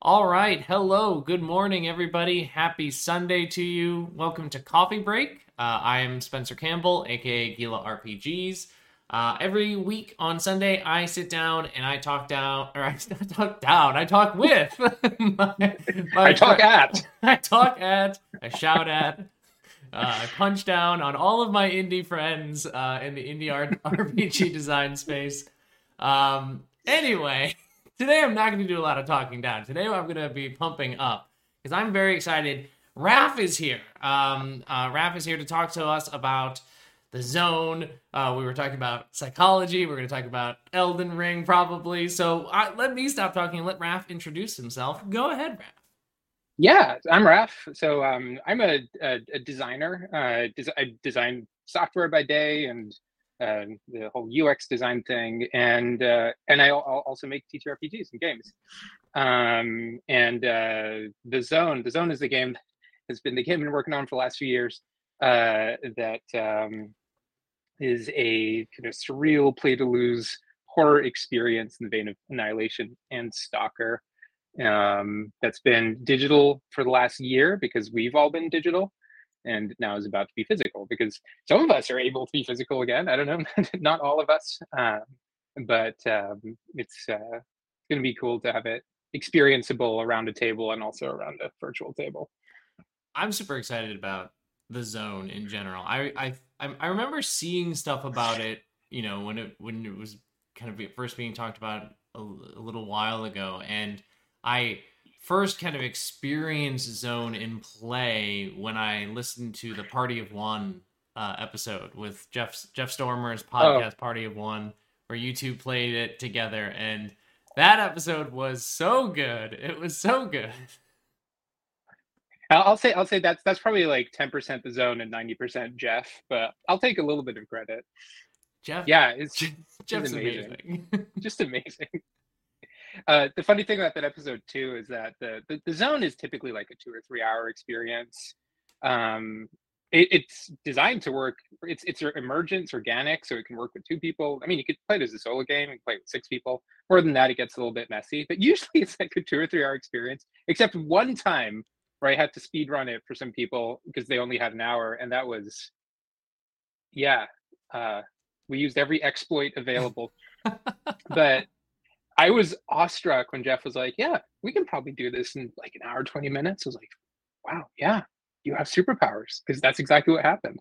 All right. Hello. Good morning, everybody. Happy Sunday to you. Welcome to Coffee Break. Uh, I am Spencer Campbell, aka Gila RPGs. Uh, every week on Sunday, I sit down and I talk down, or I talk down, I talk with. my, my I talk at. I talk at, I shout at, uh, I punch down on all of my indie friends uh, in the indie art RPG design space. Um, anyway. Today I'm not going to do a lot of talking down. Today I'm going to be pumping up because I'm very excited. Raph is here. Um, uh, Raph is here to talk to us about the zone. Uh, we were talking about psychology. We're going to talk about Elden Ring probably. So uh, let me stop talking and let Raph introduce himself. Go ahead, Raph. Yeah, I'm Raph. So um, I'm a, a, a designer. Uh, des- I design software by day and uh, the whole UX design thing, and uh, and I also make TTRPGs and games. Um, and uh, the Zone, the Zone is the game has been the game I've been working on for the last few years. Uh, that um, is a kind of surreal play to lose horror experience in the vein of Annihilation and Stalker. Um, that's been digital for the last year because we've all been digital and now is about to be physical because some of us are able to be physical again. I don't know, not all of us, um, but um, it's uh, going to be cool to have it experienceable around a table and also around a virtual table. I'm super excited about the zone in general. I I I remember seeing stuff about it, you know, when it when it was kind of first being talked about a, a little while ago, and I first kind of experience zone in play when I listened to the Party of One uh, episode with Jeff Jeff Stormer's oh. podcast oh. Party of One, where you two played it together, and that episode was so good. It was so good. I'll say I'll say that's that's probably like ten percent the zone and ninety percent Jeff, but I'll take a little bit of credit. Jeff, yeah, it's Jeff's amazing. amazing. just amazing. Uh, the funny thing about that episode too is that the, the, the zone is typically like a two or three hour experience. Um, it, it's designed to work. It's it's emergent, organic, so it can work with two people. I mean, you could play it as a solo game and play with six people. More than that, it gets a little bit messy. But usually, it's like a two or three hour experience. Except one time where I had to speed run it for some people because they only had an hour, and that was, yeah, uh, we used every exploit available. but I was awestruck when Jeff was like, "Yeah, we can probably do this in like an hour, twenty minutes." I was like, "Wow, yeah, you have superpowers," because that's exactly what happened.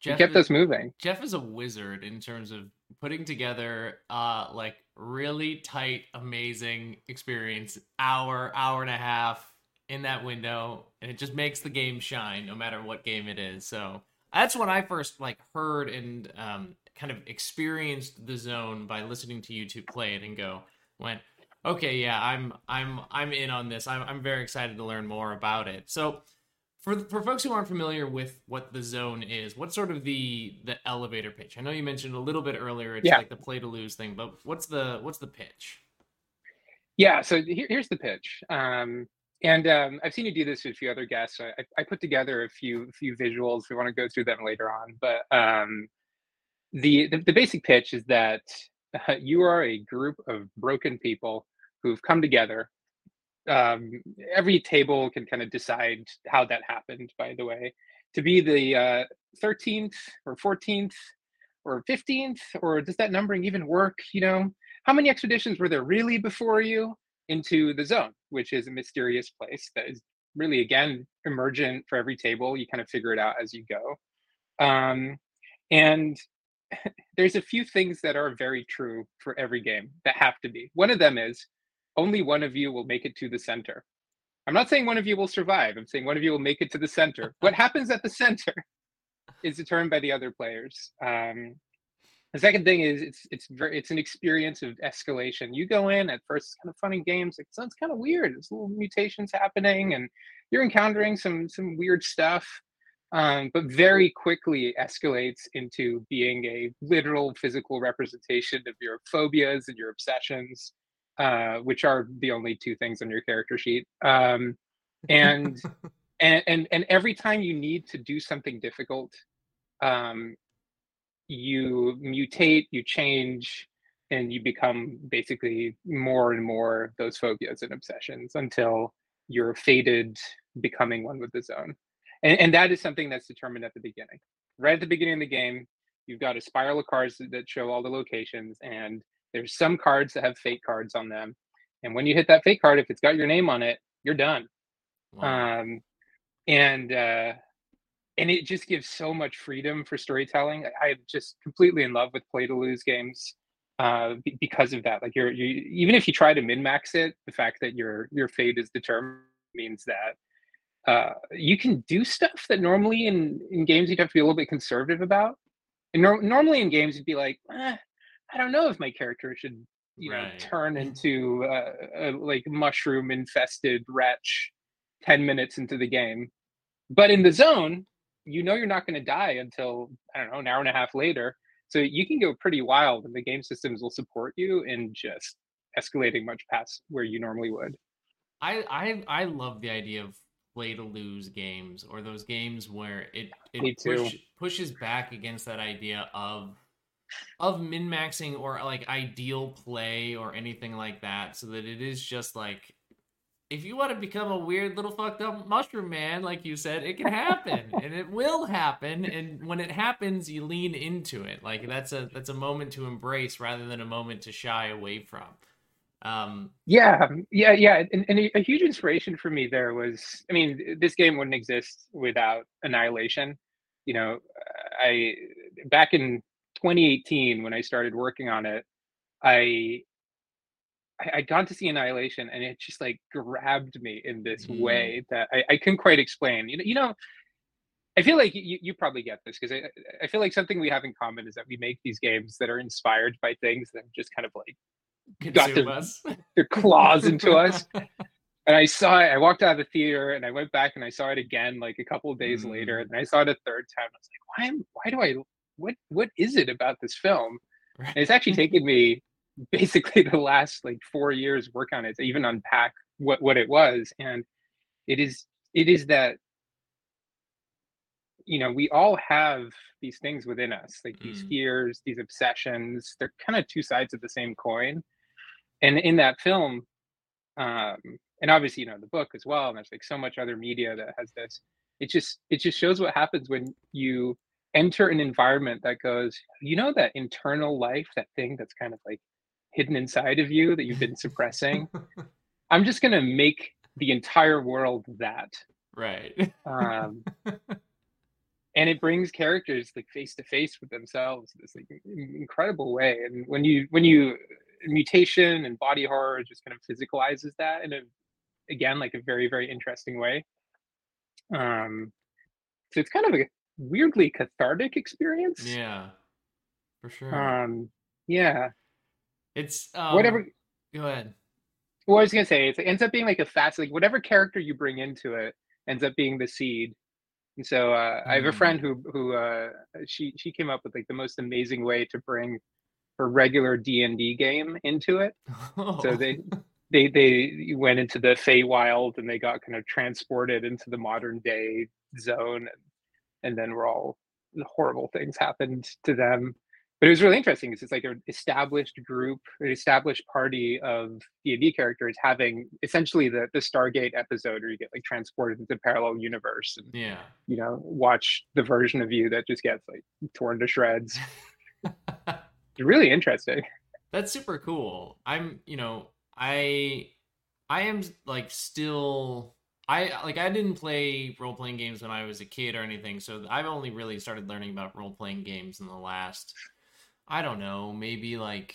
Jeff kept is, us moving. Jeff is a wizard in terms of putting together uh like really tight, amazing experience, hour, hour and a half in that window, and it just makes the game shine no matter what game it is. So that's when I first like heard and um kind of experienced the zone by listening to you two play it and go went okay yeah i'm i'm i'm in on this. I'm, I'm very excited to learn more about it. So for for folks who aren't familiar with what the zone is what's sort of the the elevator pitch? I know you mentioned a little bit earlier it's yeah. like the play to lose thing but what's the what's the pitch? Yeah so here, here's the pitch. Um and um, I've seen you do this with a few other guests. I, I put together a few few visuals. We want to go through them later on, but um, the, the, the basic pitch is that uh, you are a group of broken people who've come together. Um, every table can kind of decide how that happened, by the way, to be the uh, 13th or 14th or 15th, or does that numbering even work? You know, how many expeditions were there really before you into the zone, which is a mysterious place that is really, again, emergent for every table. You kind of figure it out as you go. Um, and there's a few things that are very true for every game that have to be. One of them is only one of you will make it to the center. I'm not saying one of you will survive. I'm saying one of you will make it to the center. what happens at the center is determined by the other players. Um, the second thing is it's it's very it's an experience of escalation. You go in at first, it's kind of fun in games. It sounds kind of weird. There's little mutations happening, and you're encountering some some weird stuff um, but very quickly escalates into being a literal physical representation of your phobias and your obsessions, uh, which are the only two things on your character sheet. Um, and, and and and every time you need to do something difficult, um, you mutate, you change, and you become basically more and more those phobias and obsessions until you're fated becoming one with the zone. And, and that is something that's determined at the beginning. Right at the beginning of the game, you've got a spiral of cards that show all the locations, and there's some cards that have fate cards on them. And when you hit that fate card, if it's got your name on it, you're done. Wow. Um, and uh, and it just gives so much freedom for storytelling. I, I'm just completely in love with play to lose games uh, because of that. Like you're you even if you try to min max it, the fact that your your fate is determined means that uh, you can do stuff that normally in in games you'd have to be a little bit conservative about. And no, normally in games you'd be like, eh, I don't know if my character should you right. know turn into uh, a like mushroom infested wretch 10 minutes into the game but in the zone you know you're not going to die until i don't know an hour and a half later so you can go pretty wild and the game systems will support you in just escalating much past where you normally would. I i i love the idea of play to lose games or those games where it it push, pushes back against that idea of of min maxing or like ideal play or anything like that, so that it is just like if you want to become a weird little fucked up mushroom man, like you said, it can happen and it will happen. And when it happens, you lean into it. Like that's a that's a moment to embrace rather than a moment to shy away from. Um, yeah, yeah, yeah. And, and a, a huge inspiration for me there was, I mean, this game wouldn't exist without Annihilation. You know, I back in 2018 when I started working on it, I I, I'd gone to see Annihilation and it just like grabbed me in this mm. way that I, I couldn't quite explain. You know, you know, I feel like you, you probably get this because I, I feel like something we have in common is that we make these games that are inspired by things that just kind of like Consume got their, their claws into us. And I saw it, I walked out of the theater and I went back and I saw it again like a couple of days mm. later. And I saw it a third time. I was like, why am why do I what what is it about this film? Right. And it's actually taken me basically the last like four years work on it to even unpack what what it was. And it is it is that you know we all have these things within us like these mm. fears these obsessions they're kind of two sides of the same coin and in that film um and obviously you know the book as well and there's like so much other media that has this it just it just shows what happens when you enter an environment that goes, you know, that internal life, that thing that's kind of like hidden inside of you that you've been suppressing. I'm just going to make the entire world that. Right. um, and it brings characters like face to face with themselves this like incredible way. And when you, when you, mutation and body horror just kind of physicalizes that in a, again, like a very, very interesting way. Um, so it's kind of a weirdly cathartic experience. Yeah, for sure. Um, yeah. It's um, whatever. Go ahead. Well, I was gonna say it ends up being like a fast, like whatever character you bring into it ends up being the seed. And so uh, mm. I have a friend mm. who who uh, she she came up with like the most amazing way to bring her regular D and D game into it. Oh. So they they they went into the Feywild and they got kind of transported into the modern day zone and and then we're all horrible things happened to them. But it was really interesting because it's like an established group, an established party of D&D characters having essentially the, the Stargate episode where you get like transported into a parallel universe and yeah, you know, watch the version of you that just gets like torn to shreds. it's really interesting. That's super cool. I'm, you know, I I am like still I like I didn't play role playing games when I was a kid or anything, so I've only really started learning about role playing games in the last I don't know, maybe like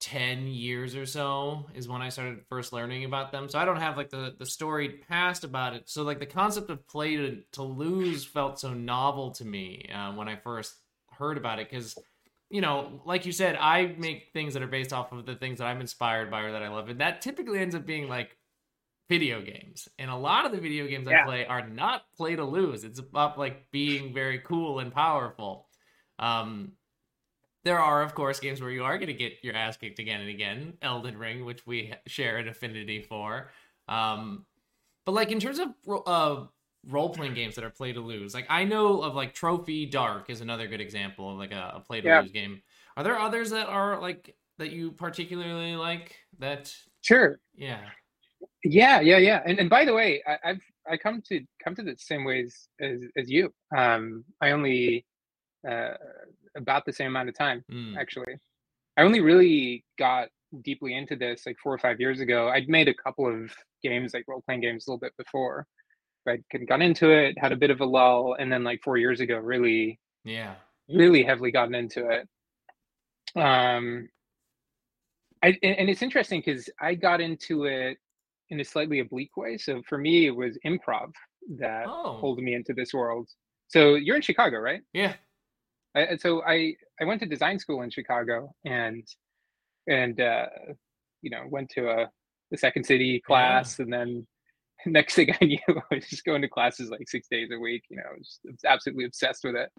10 years or so is when I started first learning about them. So I don't have like the the storied past about it. So like the concept of play to, to lose felt so novel to me uh, when I first heard about it cuz you know, like you said, I make things that are based off of the things that I'm inspired by or that I love. And that typically ends up being like video games. And a lot of the video games yeah. I play are not play to lose. It's about like being very cool and powerful. Um, there are, of course, games where you are going to get your ass kicked again and again. Elden Ring, which we share an affinity for. Um, but like in terms of uh, role playing games that are play to lose, like I know of like Trophy Dark is another good example of like a, a play to lose game. Are there others that are like that you particularly like? That sure. Yeah. Yeah, yeah, yeah. And and by the way, I, I've I come to come to the same ways as as you. Um, I only uh, about the same amount of time Mm. actually. I only really got deeply into this like four or five years ago. I'd made a couple of games, like role playing games, a little bit before. But I kind of got into it, had a bit of a lull, and then like four years ago, really, Yeah. really heavily gotten into it. Um, I and, and it's interesting because I got into it in a slightly oblique way. So for me, it was improv that Oh. pulled me into this world. So you're in Chicago, right? Yeah. I, and so I I went to design school in Chicago and and uh, you know went to a the Second City class and then next thing I knew I was just going to classes like six days a week. You know, I was, absolutely obsessed with it.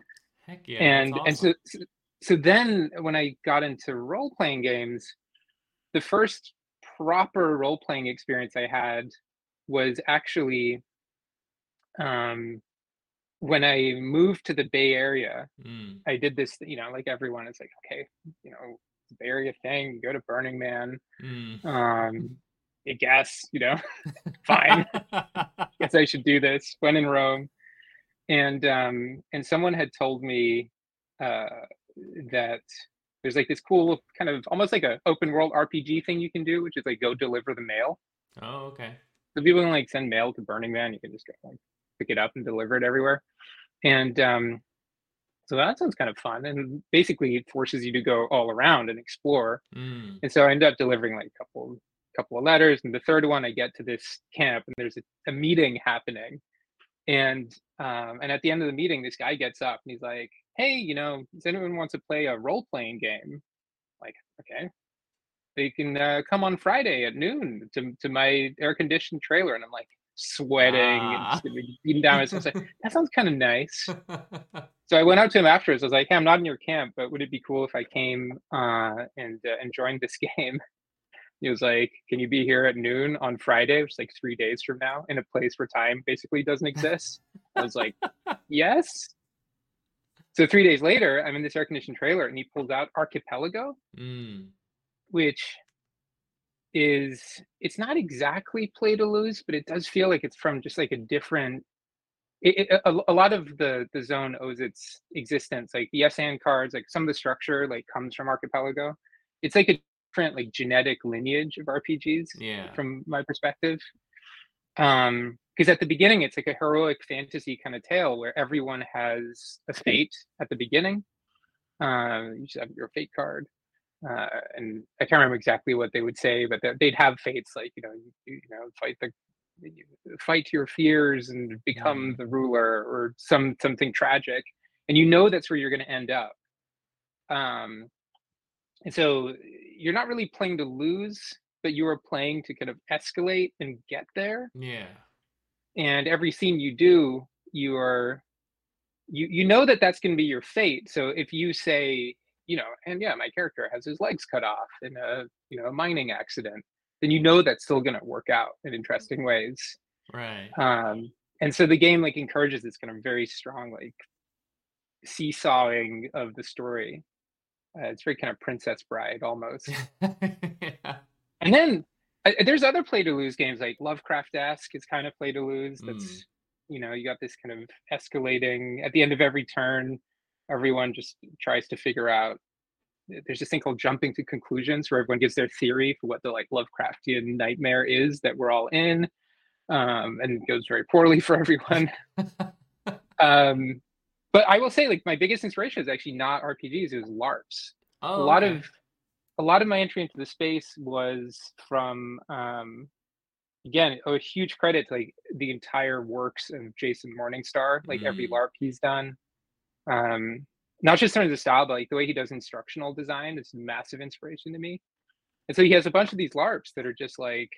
Heck yeah. and that's and so, so so then when I got into role playing games, the first proper role playing experience I had was actually um when I moved to the Bay Area Mm. I did this, you know, like everyone is like, okay, you know, Bay Area thing, you go to Burning Man. Mm. Um, I guess, you know, fine. guess I should do this. When in Rome. And um, and someone had told me uh that there's like this cool kind of almost like a open world RPG thing you can do, which is like go deliver the mail. oh, okay. So people can like send mail to Burning Man, you can just go like pick it up and deliver it everywhere. And um so that sounds kind of fun. And basically it forces you to go all around and explore. Mm. And so I end up delivering like a couple couple of letters. And the third one I get to this camp and there's a, a meeting happening. And um and at the end of the meeting, this guy gets up and he's like, Hey, you know, does anyone want to play a role-playing game? Like, okay. They can uh, come on Friday at noon to, to my air-conditioned trailer. And I'm like sweating Ah. and beating down. I was like, that sounds kind of nice. So I went out to him afterwards. I was like, "Hey, I'm not in your camp, but would it be cool if I came uh, and uh, and joined this game?" He was like, "Can you be here at noon on Friday, which is like three days from now, in a place where time basically doesn't exist?" I was like, "Yes." So three days later, I'm in this air-conditioned trailer, and he pulls out Archipelago, mm. which is it's not exactly play to lose, but it does feel like it's from just like a different. It, it, a, a lot of the the zone owes its existence, like the yes and cards, like some of the structure like comes from Archipelago. It's like a different like genetic lineage of RPGs Yeah. from my perspective. Um, because at the beginning it's like a heroic fantasy kind of tale where everyone has a fate at the beginning. Uh, you just have your fate card, uh, and I can't remember exactly what they would say, but they- they'd have fates like you know you, you know fight the fight your fears and become the ruler or some something tragic, and you know that's where you're going to end up. Um, and so you're not really playing to lose, but you are playing to kind of escalate and get there. Yeah. And every scene you do, you are you you know that that's going to be your fate. So if you say, you know, and yeah, my character has his legs cut off in a you know a mining accident, then you know that's still going to work out in interesting ways. Right. Um, and so the game like encourages this kind of very strong like seesawing of the story. Uh, it's very kind of Princess Bride almost. yeah. And then uh, there's other play to lose games like Lovecraftesque is kind of play to lose. That's Mm. you know you got this kind of escalating at the end of every turn. Everyone just tries to figure out. There's this thing called jumping to conclusions, where everyone gives their theory for what the like Lovecraftian nightmare is that we're all in, um, and it goes very poorly for everyone. um, but I will say, like my biggest inspiration is actually not RPGs; it was LARPs oh, a lot okay. of a lot of my entry into the space was from um again a huge credit to like the entire works of jason morningstar like every Mm. larp he's done um not just in terms of style but like the way he does instructional design is massive inspiration to me. And so he has a bunch of these larps that are just like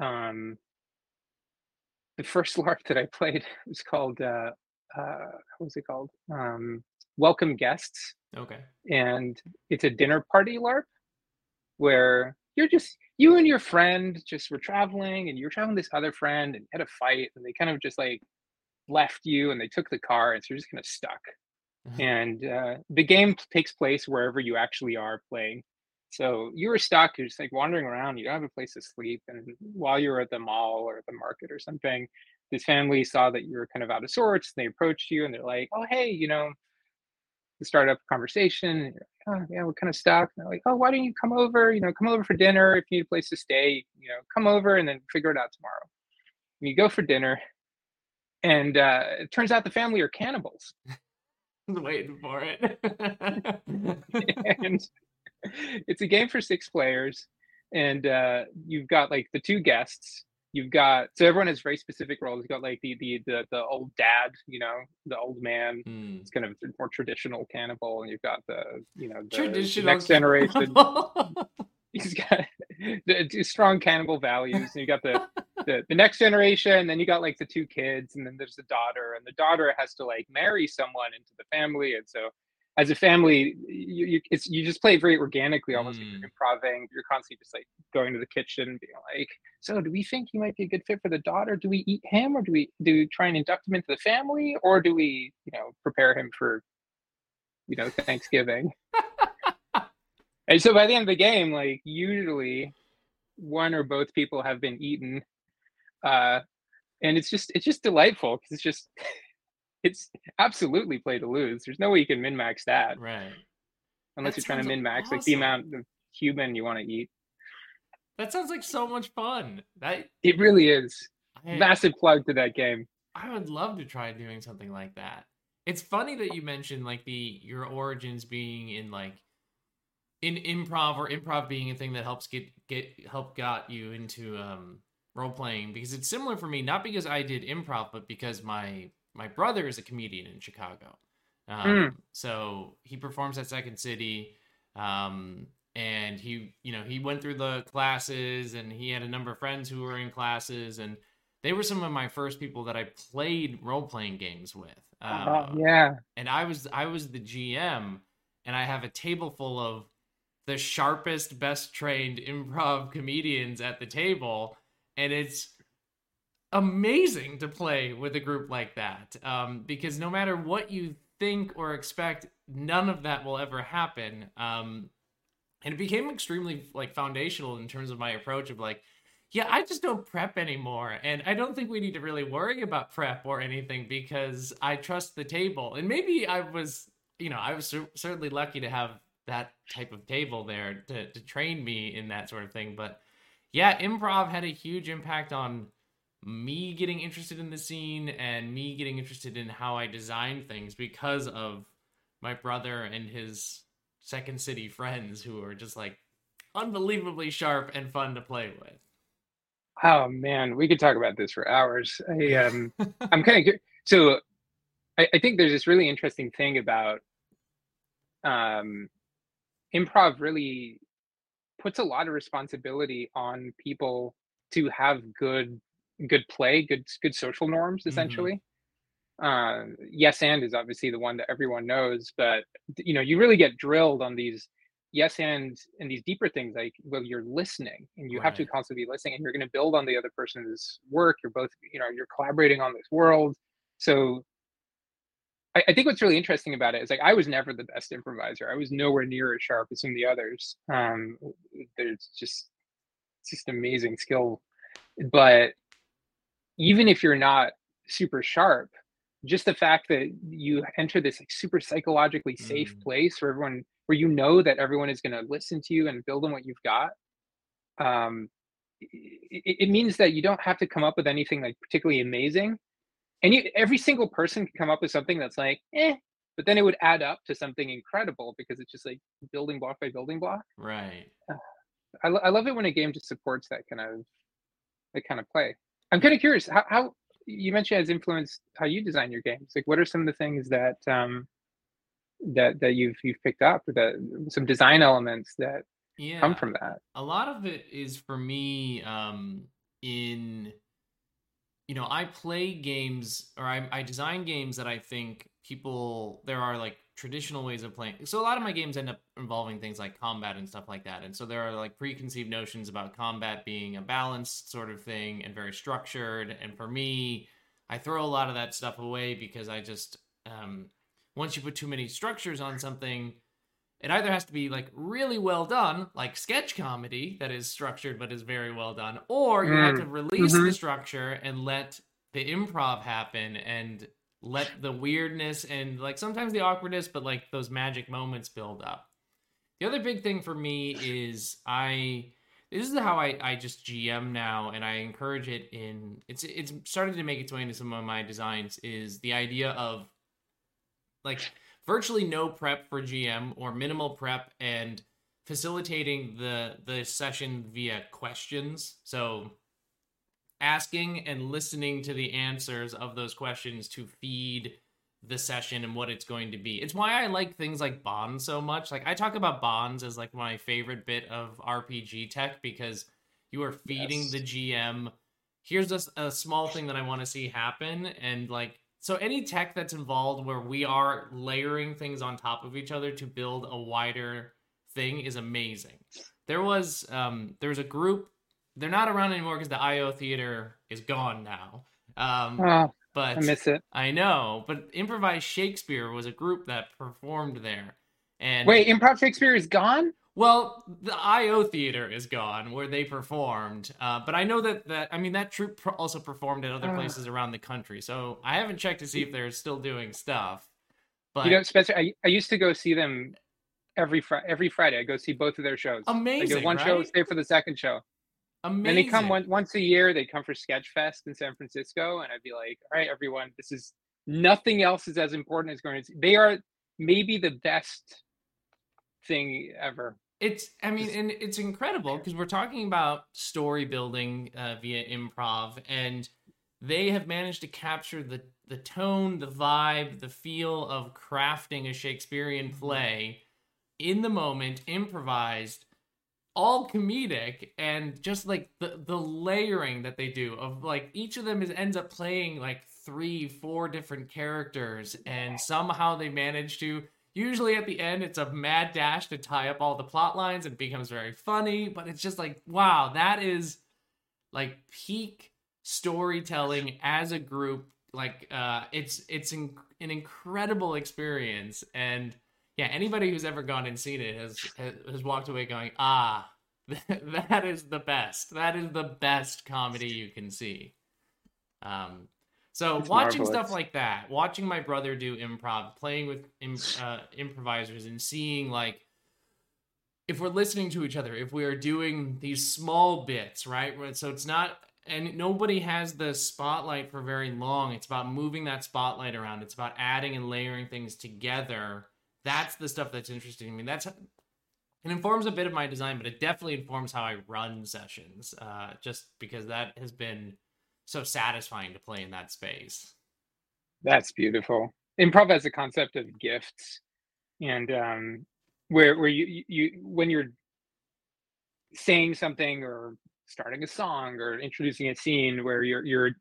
um the first larp that i played was called uh uh what was it called? Um welcome guests. Okay. and it's a dinner party LARP where you're just you and your friend just were traveling and you're traveling with this other friend and had a fight and they kind of just like left you and they took the car and so you're just kind of stuck and uh, the game takes place wherever you actually are playing. So you were stuck, you're just like wandering around, you don't have a place to sleep. And while you were at the mall or the market or something, this family saw that you were kind of out of sorts. And they approached you and they're like, oh, hey, you know, start up a conversation. Like, oh, yeah, we're kind of stuck. And they're like, oh, why don't you come over? You know, come over for dinner. If you need a place to stay, you know, come over and then figure it out tomorrow. And you go for dinner. And uh, it turns out the family are cannibals. waiting for it. and it's a game for six players. And uh, you've got like the two guests you've got so everyone has very specific roles. You've got like the the the, the old dad, you know, the old man. Mm. It's kind of more traditional cannibal, and you've got the you know the, the next generation. He's got the, strong cannibal values. And you got the, the the next generation, and then you got like the two kids, and then there's the daughter, and the daughter has to like marry someone into the family, and so as a family, you you, it's, you just play it very organically, almost mm. like you're improvising. You're constantly just like going to the kitchen being like, "So, do we think he might be a good fit for the daughter? Do we eat him, or do we do we try and induct him into the family, or do we, you know, prepare him for, you know, Thanksgiving?" and so by the end of the game, like usually, one or both people have been eaten, uh, and it's just it's just delightful because it's just it's absolutely play to lose. There's no way you can min max that. Right. Unless that you're trying to min max awesome. like the amount of human you want to eat. That sounds like so much fun. That it really is. I, Massive plug to that game. I would love to try doing something like that. It's funny that you mentioned like the your origins being in like in improv or improv being a thing that helps get get help got you into um role playing because it's similar for me not because I did improv but because my my brother is a comedian in Chicago. Um, mm. So he performs at Second City. Um, and he, you know, he went through the classes and he had a number of friends who were in classes and they were some of my first people that I played role playing games with. Uh, yeah. And I was, I was the GM and I have a table full of the sharpest, best trained improv comedians at the table. And it's, amazing to play with a group like that um, because no matter what you think or expect, none of that will ever happen. Um, and it became extremely like foundational in terms of my approach of like, yeah, I just don't prep anymore. And I don't think we need to really worry about prep or anything because I trust the table. And maybe I was, you know, I was certainly lucky to have that type of table there to, to train me in that sort of thing. But yeah, improv had a huge impact on me getting interested in the scene and me getting interested in how I design things because of my brother and his second city friends who are just like unbelievably sharp and fun to play with. Oh man, we could talk about this for hours. I um I'm kind of so I, I think there's this really interesting thing about um improv really puts a lot of responsibility on people to have good good play, good good social norms mm-hmm. essentially. Mm-hmm. Uh, yes and is obviously the one that everyone knows, but you know you really get drilled on these yes and and these deeper things like well you're listening and you right. have to constantly be listening and you're going to build on the other person's work. You're both you know you're collaborating on this world. So I, I think what's really interesting about it is like I was never the best improviser. I was nowhere near as sharp as some of the others. Um, there's just it's just amazing skill, but even if you're not super sharp just the fact that you enter this like super psychologically safe mm. place where everyone where you know that everyone is going to listen to you and build on what you've got um it, it, means that you don't have to come up with anything like particularly amazing and you, every single person can come up with something that's like eh but then it would add up to something incredible because it's just like building block by building block. Right. I, I love it when a game just supports that kind of that kind of play. I'm kind of curious how, how you mentioned has influenced how you design your games. Like, what are some of the things that um, that that you've you've picked up, that some design elements that yeah, come from that? A lot of it is for me um, in you know I play games or I, I design games that I think people there are like traditional ways of playing. So a lot of my games end up involving things like combat and stuff like that. And so there are like preconceived notions about combat being a balanced sort of thing and very structured. And for me, I throw a lot of that stuff away because I just um once you put too many structures on something, it either has to be like really well done, like sketch comedy that is structured but is very well done, or you mm. have to release mm-hmm. the structure and let the improv happen and let the weirdness and like sometimes the awkwardness, but like those magic moments build up. The other big thing for me is I this is how I, I just GM now and I encourage it in it's it's started to make its way into some of my designs is the idea of like virtually no prep for GM or minimal prep and facilitating the the session via questions. So asking and listening to the answers of those questions to feed the session and what it's going to be. It's why I like things like bonds so much. Like I talk about bonds as like my favorite bit of RPG tech because you are feeding yes. the GM here's just a small thing that I want to see happen and like so any tech that's involved where we are layering things on top of each other to build a wider thing is amazing. There was um there was a group they're not around anymore because the IO theater is gone now. Um, oh, but I miss it. I know, but improvised Shakespeare was a group that performed there. And wait, improv Shakespeare is gone. Well, the IO theater is gone where they performed, uh, but I know that that I mean that troupe also performed at other uh, places around the country. So I haven't checked to see if they're still doing stuff. But you know, Spencer, I, I used to go see them every Friday. Every Friday, I go see both of their shows. Amazing! I one right? show, stay for the second show. Amazing. And they come one, once a year. They come for Sketchfest in San Francisco, and I'd be like, "All right, everyone, this is nothing else is as important as going to." See they are maybe the best thing ever. It's, I mean, and it's incredible because we're talking about story building uh, via improv, and they have managed to capture the the tone, the vibe, the feel of crafting a Shakespearean mm-hmm. play in the moment, improvised all comedic and just like the the layering that they do of like each of them is ends up playing like three four different characters and somehow they manage to usually at the end it's a mad dash to tie up all the plot lines and becomes very funny but it's just like wow that is like peak storytelling as a group like uh it's it's in, an incredible experience and yeah, anybody who's ever gone and seen it has has walked away going, ah, that is the best. That is the best comedy you can see. Um, so it's watching marvelous. stuff like that, watching my brother do improv, playing with uh, improvisers, and seeing like if we're listening to each other, if we are doing these small bits, right? So it's not and nobody has the spotlight for very long. It's about moving that spotlight around. It's about adding and layering things together that's the stuff that's interesting to me. That's it informs a bit of my design, but it definitely informs how I run sessions. Uh, just because that has been so satisfying to play in that space. That's beautiful. Improv has a concept of gifts, and um, where where you you when you're saying something or starting a song or introducing a scene where you're you're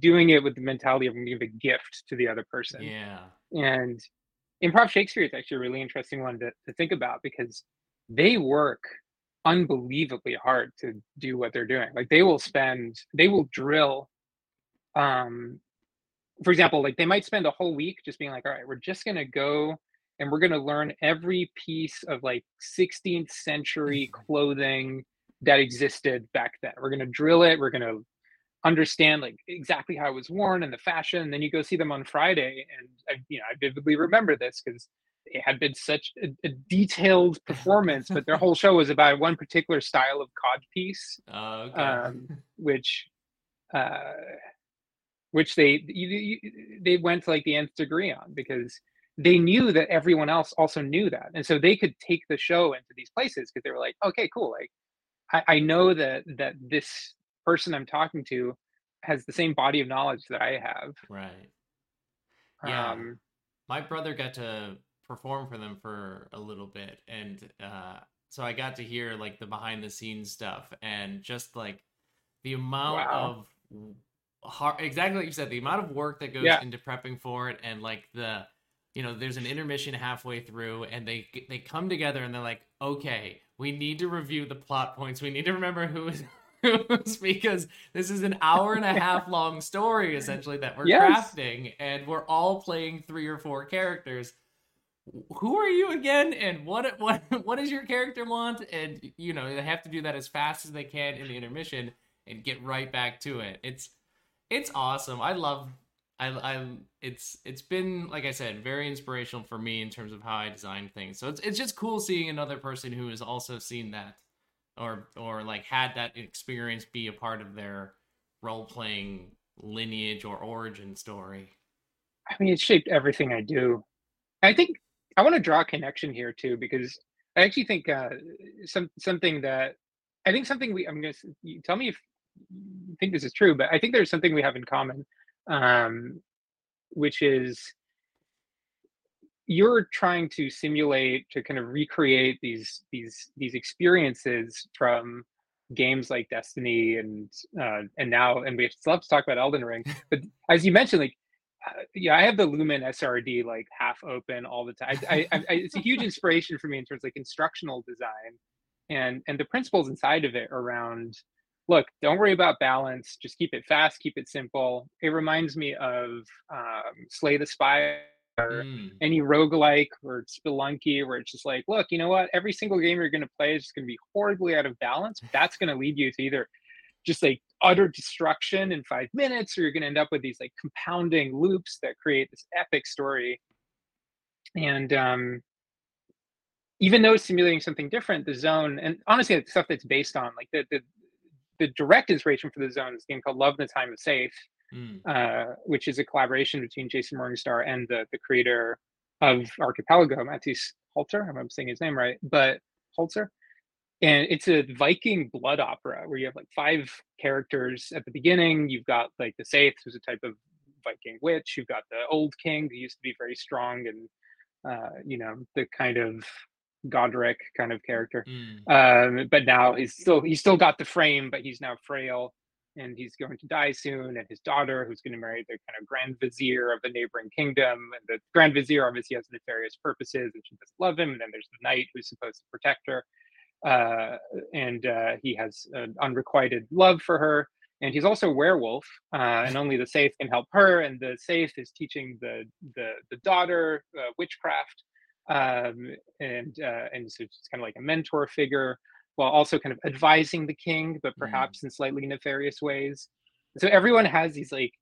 doing it with the mentality of giving a gift to the other person. Yeah. And improv Shakespeare is actually a really interesting one to, to think about because they work unbelievably hard to do what they're doing. Like they will spend, they will drill. Um, for example, like they might spend a whole week just being like, all right, we're just gonna go and we're gonna learn every piece of like 16th century mm-hmm. clothing that existed back then. We're gonna drill it. We're gonna understand like exactly how it was worn and the fashion. And then you go see them on Friday, and I, you know, I vividly remember this because it had been such a, a, detailed performance, but their whole show was about one particular style of cod piece, oh, okay. um, which, uh, which they you, you, they went to like the nth degree on because they knew that everyone else also knew that, and so they could take the show into these places because they were like, okay, cool, like I, I know that that this person I'm talking to has the same body of knowledge that I have. Right. Yeah. Um, my brother got to perform for them for a little bit, and uh, so I got to hear like the behind the scenes stuff, and just like the amount wow. of hard, exactly like you said, the amount of work that goes yeah. into prepping for it, and like the you know there's an intermission halfway through and they they come together and they're like okay we need to review the plot points we need to remember who is because this is an hour and a half long story essentially that we're Yes. crafting and we're all playing three or four characters who are you again and what what what does your character want? And you know they have to do that as fast as they can in the intermission and get right back to it. It's it's awesome. I love i i it's it's been like i said very inspirational for me in terms of how i design things. So it's, it's just cool seeing another person who has also seen that or or like had that experience be a part of their role playing lineage or origin story. I mean, it shaped everything I do. I think I want to draw a connection here too, because I actually think uh, some something that I think something we I'm gonna tell me if you think this is true, but I think there's something we have in common, um, which is you're trying to simulate to kind of recreate these these these experiences from games like Destiny and uh, and now and we still have to talk about Elden Ring. But as you mentioned, like yeah, I have the Lumen SRD like half open all the time. I, I, I, it's a huge inspiration for me in terms of like instructional design and and the principles inside of it around look don't worry about balance just keep it fast keep it simple it reminds me of um, slay the spire Mm. any roguelike or spelunky where it's just like look you know what every single game you're going to play is just going to be horribly out of balance that's going to lead you to either just like utter destruction in five minutes or you're going to end up with these like compounding loops that create this epic story and um even though it's simulating something different the zone and honestly the stuff that's based on like the the, the direct inspiration for the zone is a game called love in the time of Seið Mm. uh, which is a collaboration between Jason Morningstar and the, the creator of Archipelago, Matthijs Holter. I I'm saying his name right, but Holter. And it's a Viking blood opera where you have like five characters at the beginning. You've got like the Seið, who's a type of Viking witch. You've got the old king who used to be very strong and, uh, you know, the kind of Godric kind of character. Mm. Um, but now he's still he's still got the frame, but he's now frail and he's going to die soon. And his daughter, who's going to marry the kind of grand vizier of the neighboring kingdom, and the grand vizier obviously has nefarious purposes, and she doesn't love him. And then there's the knight who's supposed to protect her, uh, and uh, he has an unrequited love for her. And he's also a werewolf, uh, and only the Seið can help her. And the Seið is teaching the the the daughter uh, witchcraft, um, and uh, and so it's kind of like a mentor figure while also kind of advising the king, but perhaps mm. in slightly nefarious ways. So everyone has these like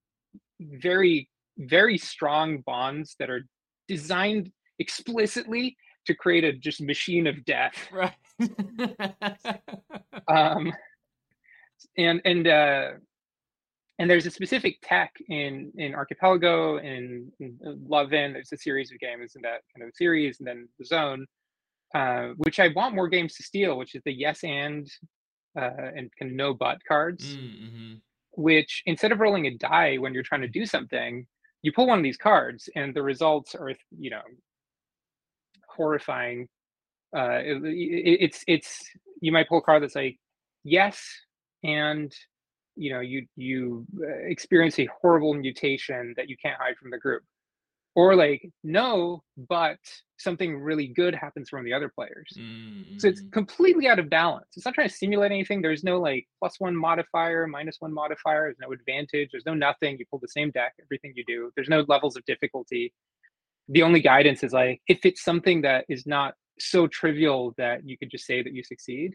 very, very strong bonds that are designed explicitly to create a just machine of death. Right. um, and and uh, and there's a specific tech in in Archipelago and Love In. There's a series of games in that kind of series, and then the Zone uh, which I want more games to steal, which is the yes and uh, and kind of no but cards, mm-hmm. which instead of rolling a die when you're trying to do something, you pull one of these cards and the results are you know horrifying. Uh, it, it, it's it's you might pull a card that's like yes and you know you you uh, experience a horrible mutation that you can't hide from the group. Or like no but something really good happens from the other players. Mm-hmm. so it's completely out of balance. It's not trying to simulate anything. There's no like plus one modifier minus one modifier. There's no advantage. There's no nothing. You pull the same deck everything you do. There's no levels of difficulty the only guidance is like if it's something that is not so trivial that you could just say that you succeed.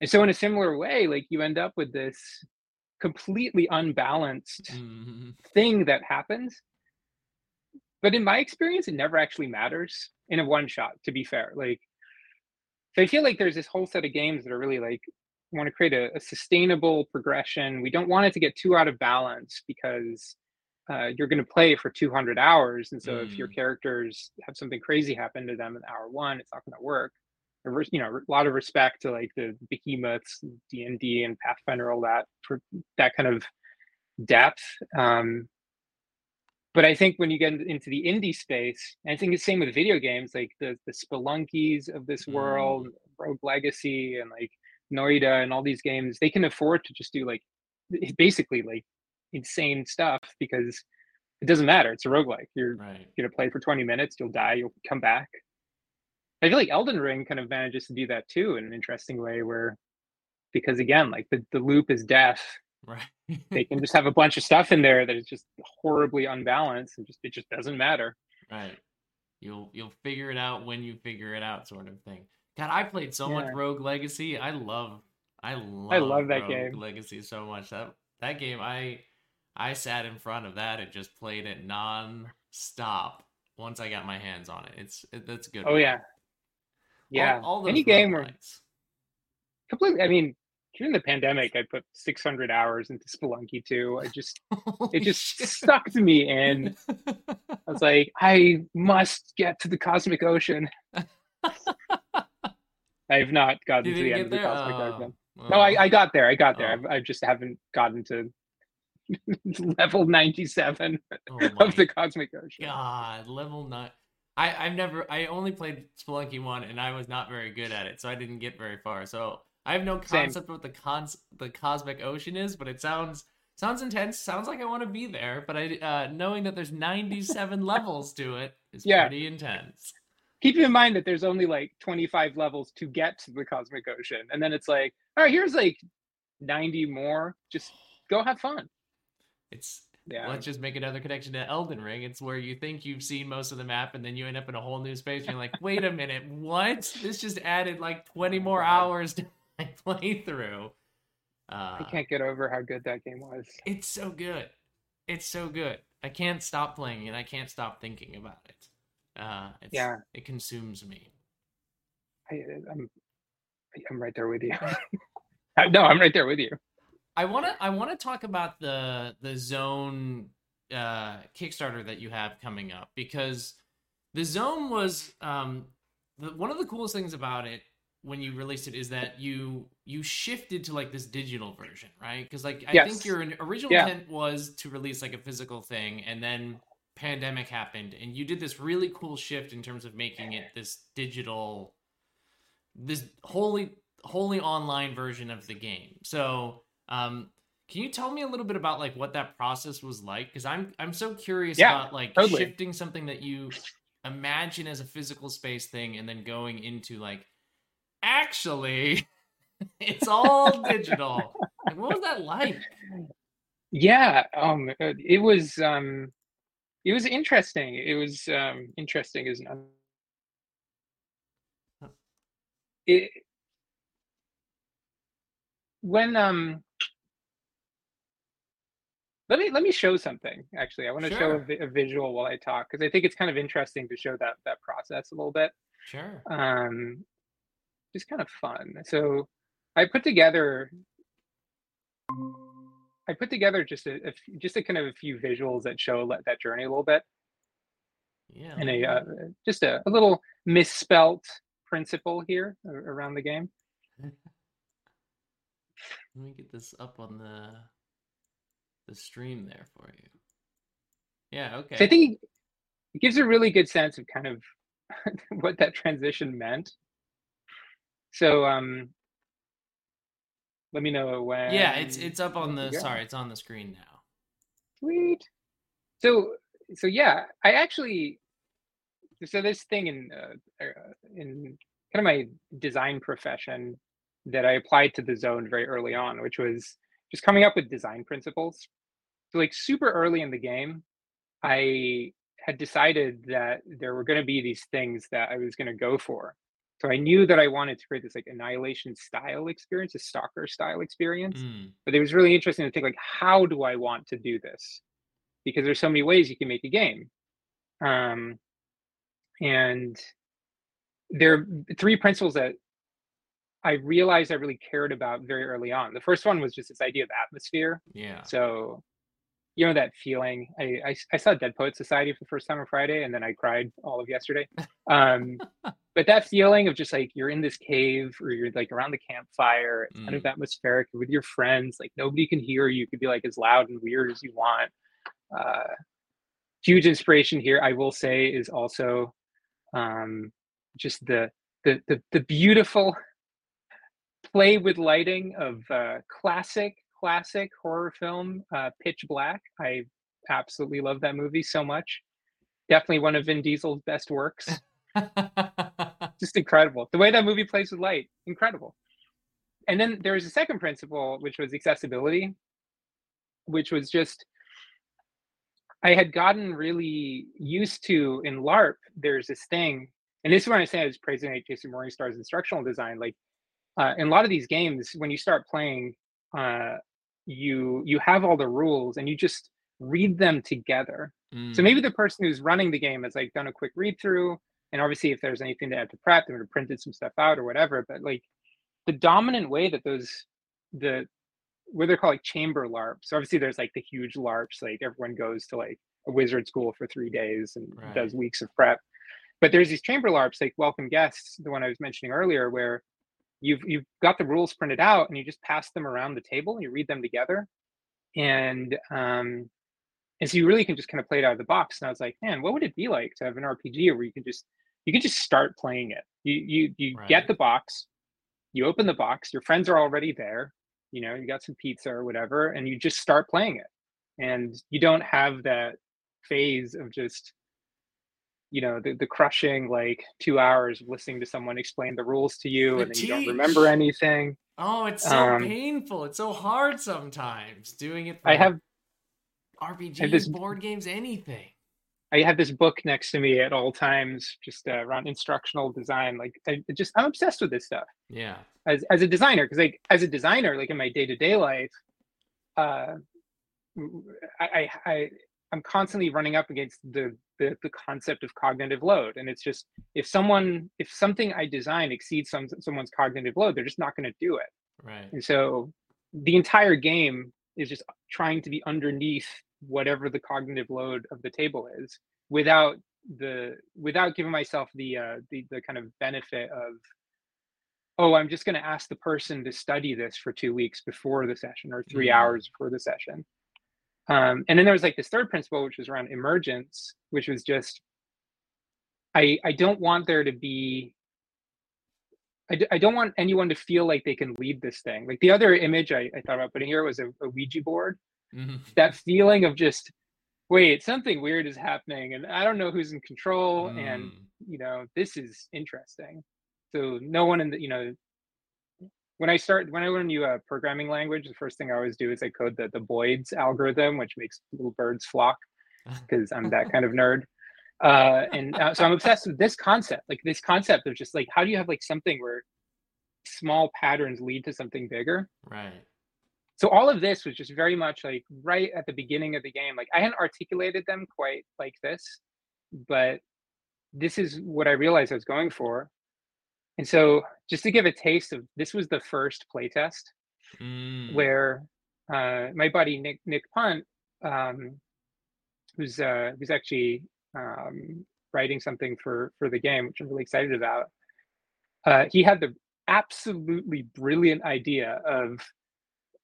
And so in a similar way like you end up with this completely unbalanced mm-hmm. thing that happens. But in my experience it never actually matters in a one shot to be fair. Like so i feel like there's this whole set of games that are really like want to create a, a sustainable progression. We don't want it to get too out of balance because uh, you're going to play for 200 hours and so mm. if your characters have something crazy happen to them in hour one it's not going to work you know a lot of respect to like the behemoths d&d and pathfinder all that for that kind of depth um, but I think when you get into the indie space, I think it's same with video games, like the the Spelunkys of this world, Mm. Rogue Legacy, and like Noita, and all these games, they can afford to just do like basically like insane stuff because it doesn't matter. It's a roguelike. You're Right. gonna play for 20 minutes, you'll die, you'll come back. I feel like Elden Ring kind of manages to do that too in an interesting way, where because again, like the, the loop is death. Right. they can just have a bunch of stuff in there that is just horribly unbalanced and just it just doesn't matter. Right. You'll you'll figure it out when you figure it out, sort of thing. God, I played so yeah. much Rogue Legacy. I love I love I love that Rogue game. Legacy so much. That that game I I sat in front of that and just played it non-stop once I got my hands on it. It's it, that's good. Oh yeah. Yeah. All, all Any game where completely I mean during the pandemic I put 600 hours into Spelunky 2. I just it just shit. to me and I was like I must get to the cosmic ocean. I have not gotten to the end of the cosmic uh, ocean. Uh, no, I, I got there. I got there. Uh, I just haven't gotten to level 97 oh of the cosmic ocean. God, level 9. I, I've never I only played Spelunky 1 and I was not very good at it, so I didn't get very far. So I have no concept Same. of what the cons the cosmic ocean is, but it sounds sounds intense. Sounds like I want to be there, but I uh, knowing that there's 97 levels to it is yeah. pretty intense. Keep in mind that there's only like 25 levels to get to the cosmic ocean, and then it's like, all right, here's like 90 more. Just go have fun. It's yeah. let's just make another connection to Elden Ring. It's where you think you've seen most of the map and then you end up in a whole new space and you're like, wait a minute, what? This just added like 20 more hours to my playthrough. Uh, I can't get over how good that game was. It's so good. It's so good. I can't stop playing and I can't stop thinking about it. Uh, yeah, it consumes me. I, I'm, I'm right there with you. no, I'm right there with you. I want to I want to talk about the the zone uh, Kickstarter that you have coming up because the zone was um, the, one of the coolest things about it when you released it is that you you shifted to like this digital version, right? Because like I yes. think your original yeah. intent was to release like a physical thing, and then pandemic happened, and you did this really cool shift in terms of making it this digital, this wholly wholly online version of the game. So um, can you tell me a little bit about like what that process was like? Because I'm I'm so curious yeah, about like totally. shifting something that you imagine as a physical space thing and then going into like actually it's all digital. Like, what was that like? Yeah, um, uh, it was um, it was interesting. It was um, interesting is not. It when um let me let me show something. Actually, I want to sure. show a, a, visual while I talk because I think it's kind of interesting to show that that process a little bit. Sure. Um, just kind of fun. So, I put together. I put together just a, a just a kind of a few visuals that show that journey a little bit. Yeah. And a uh, just a, a little misspelt principle here around the game. Let me get this up on the the stream there for you. Yeah, okay. So I think it gives a really good sense of kind of what that transition meant. So um let me know when Yeah, it's it's up on the sorry, it's on the screen now. Sweet. So so yeah, I actually so this thing in uh, uh in kind of my design profession that I applied to the zone very early on, which was just coming up with design principles like super early in the game, I had decided that there were going to be these things that I was going to go for. So I knew that I wanted to create this like annihilation style experience, a stalker style experience. Mm. But it was really interesting to think like, how do I want to do this? Because there's so many ways you can make a game. Um, and there are three principles that I realized I really cared about very early on. The first one was just this idea of atmosphere. Yeah. So you know that feeling I, I, I saw dead poet society for the first time on friday and then i cried all of yesterday um but that feeling of just like you're in this cave or you're like around the campfire it's mm. kind of mm. atmospheric with your friends like nobody can hear you you could be like as loud and weird as you want uh huge inspiration here i will say is also um just the the the, the beautiful play with lighting of uh classic classic horror film, uh, Pitch Black. I absolutely love that movie so much. Definitely one of Vin Diesel's best works. Just incredible. The way that movie plays with light, incredible. and then there was a second principle, which was accessibility, which was just I had gotten really used to in LARP. There's this thing, and this is when I say I was praising Jason Morningstar's instructional design. Like uh, in a lot of these games, when you start playing, uh, you you have all the rules and you just read them together. Mm. So maybe the person who's running the game has like done a quick read through, and obviously if there's anything to add to prep, they would have printed some stuff out or whatever. But like the dominant way that those the what they're called like chamber LARPs. So obviously there's like the huge LARPs, like everyone goes to like a wizard school for three days and right. does weeks of prep. But there's these chamber LARPs like welcome guests, the one I was mentioning earlier, where you've you've got the rules printed out and you just pass them around the table and you read them together. And um and so you really can just kind of play it out of the box. And I was like, man, what would it be like to have an RPG where you can just you can just start playing it. You you you right. get the box, you open the box, your friends are already there, you know, you got some pizza or whatever, and you just start playing it. And you don't have that phase of just you know the, the crushing like two hours of listening to someone explain the rules to you the and then you don't remember anything. Oh it's so um, painful. It's so hard sometimes doing it i have rpgs have this, board games anything. I have this book next to me at all times just uh, around instructional design like i just i'm obsessed with this stuff. Yeah. As, as a designer because like as a designer like in my day-to-day life uh I, I I'm constantly running up against the, the, the concept of cognitive load, and it's just if someone if something I design exceeds some someone's cognitive load, they're just not going to do it. Right. And so the entire game is just trying to be underneath whatever the cognitive load of the table is, without the without giving myself the uh, the the kind of benefit of oh i'm just going to ask the person to study this for two weeks before the session or 3 mm-hmm. hours before the session um, and then there was like this third principle, which was around emergence, which was just, I, I don't want there to be, I d- I don't want anyone to feel like they can lead this thing. Like the other image I, I thought about putting here was a, a Ouija board. Mm-hmm. That feeling of just, wait, something weird is happening and I don't know who's in control. Mm. And, you know, this is interesting. So no one in the, you know, when I start when I learn new uh, programming language, the first thing I always do is I code the the Boids algorithm, which makes little birds flock, because I'm that kind of nerd. Uh, and uh, so I'm obsessed with this concept, like this concept of just like how do you have like something where small patterns lead to something bigger? Right. So all of this was just very much like right at the beginning of the game. Like I hadn't articulated them quite like this, but this is what I realized I was going for. And so, just to give a taste of this was the first playtest mm. where uh, my buddy Nick Nick Punt, um, who's uh, who's actually um, writing something for for the game, which I'm really excited about. Uh, he had the absolutely brilliant idea of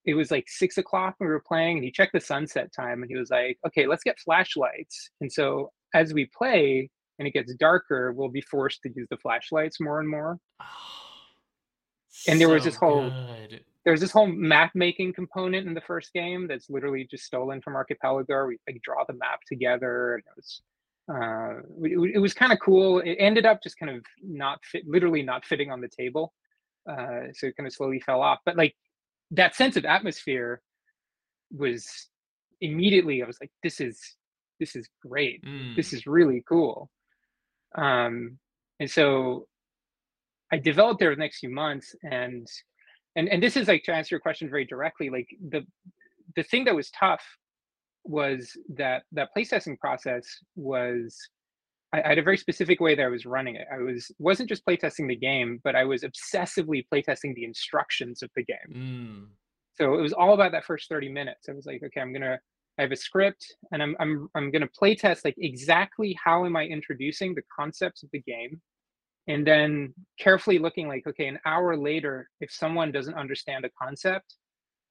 it was like six o'clock when we were playing, and he checked the sunset time, and he was like, "Okay, let's get flashlights." And so as we play, and it gets darker, we'll be forced to use the flashlights more and more. Oh, and there so was this whole good. there's this whole map making component in the first game that's literally just stolen from Archipelago. We like draw the map together, and it was uh, it, it was kind of cool. It ended up just kind of not fit, literally not fitting on the table, uh, so it kind of slowly fell off. But like that sense of atmosphere was immediately. I was like, this is this is great. Mm. This is really cool. Um, and so I developed there the next few months and and and this is like to answer your question very directly, like the the thing that was tough was that that playtesting process was I, I had a very specific way that I was running it. I was wasn't just playtesting the game, but I was obsessively playtesting the instructions of the game. Mm. So it was all about that first 30 minutes. I was like, okay, I'm gonna I have a script and I'm I'm I'm gonna play test like exactly how am I introducing the concepts of the game and then carefully looking like okay an hour later if someone doesn't understand a concept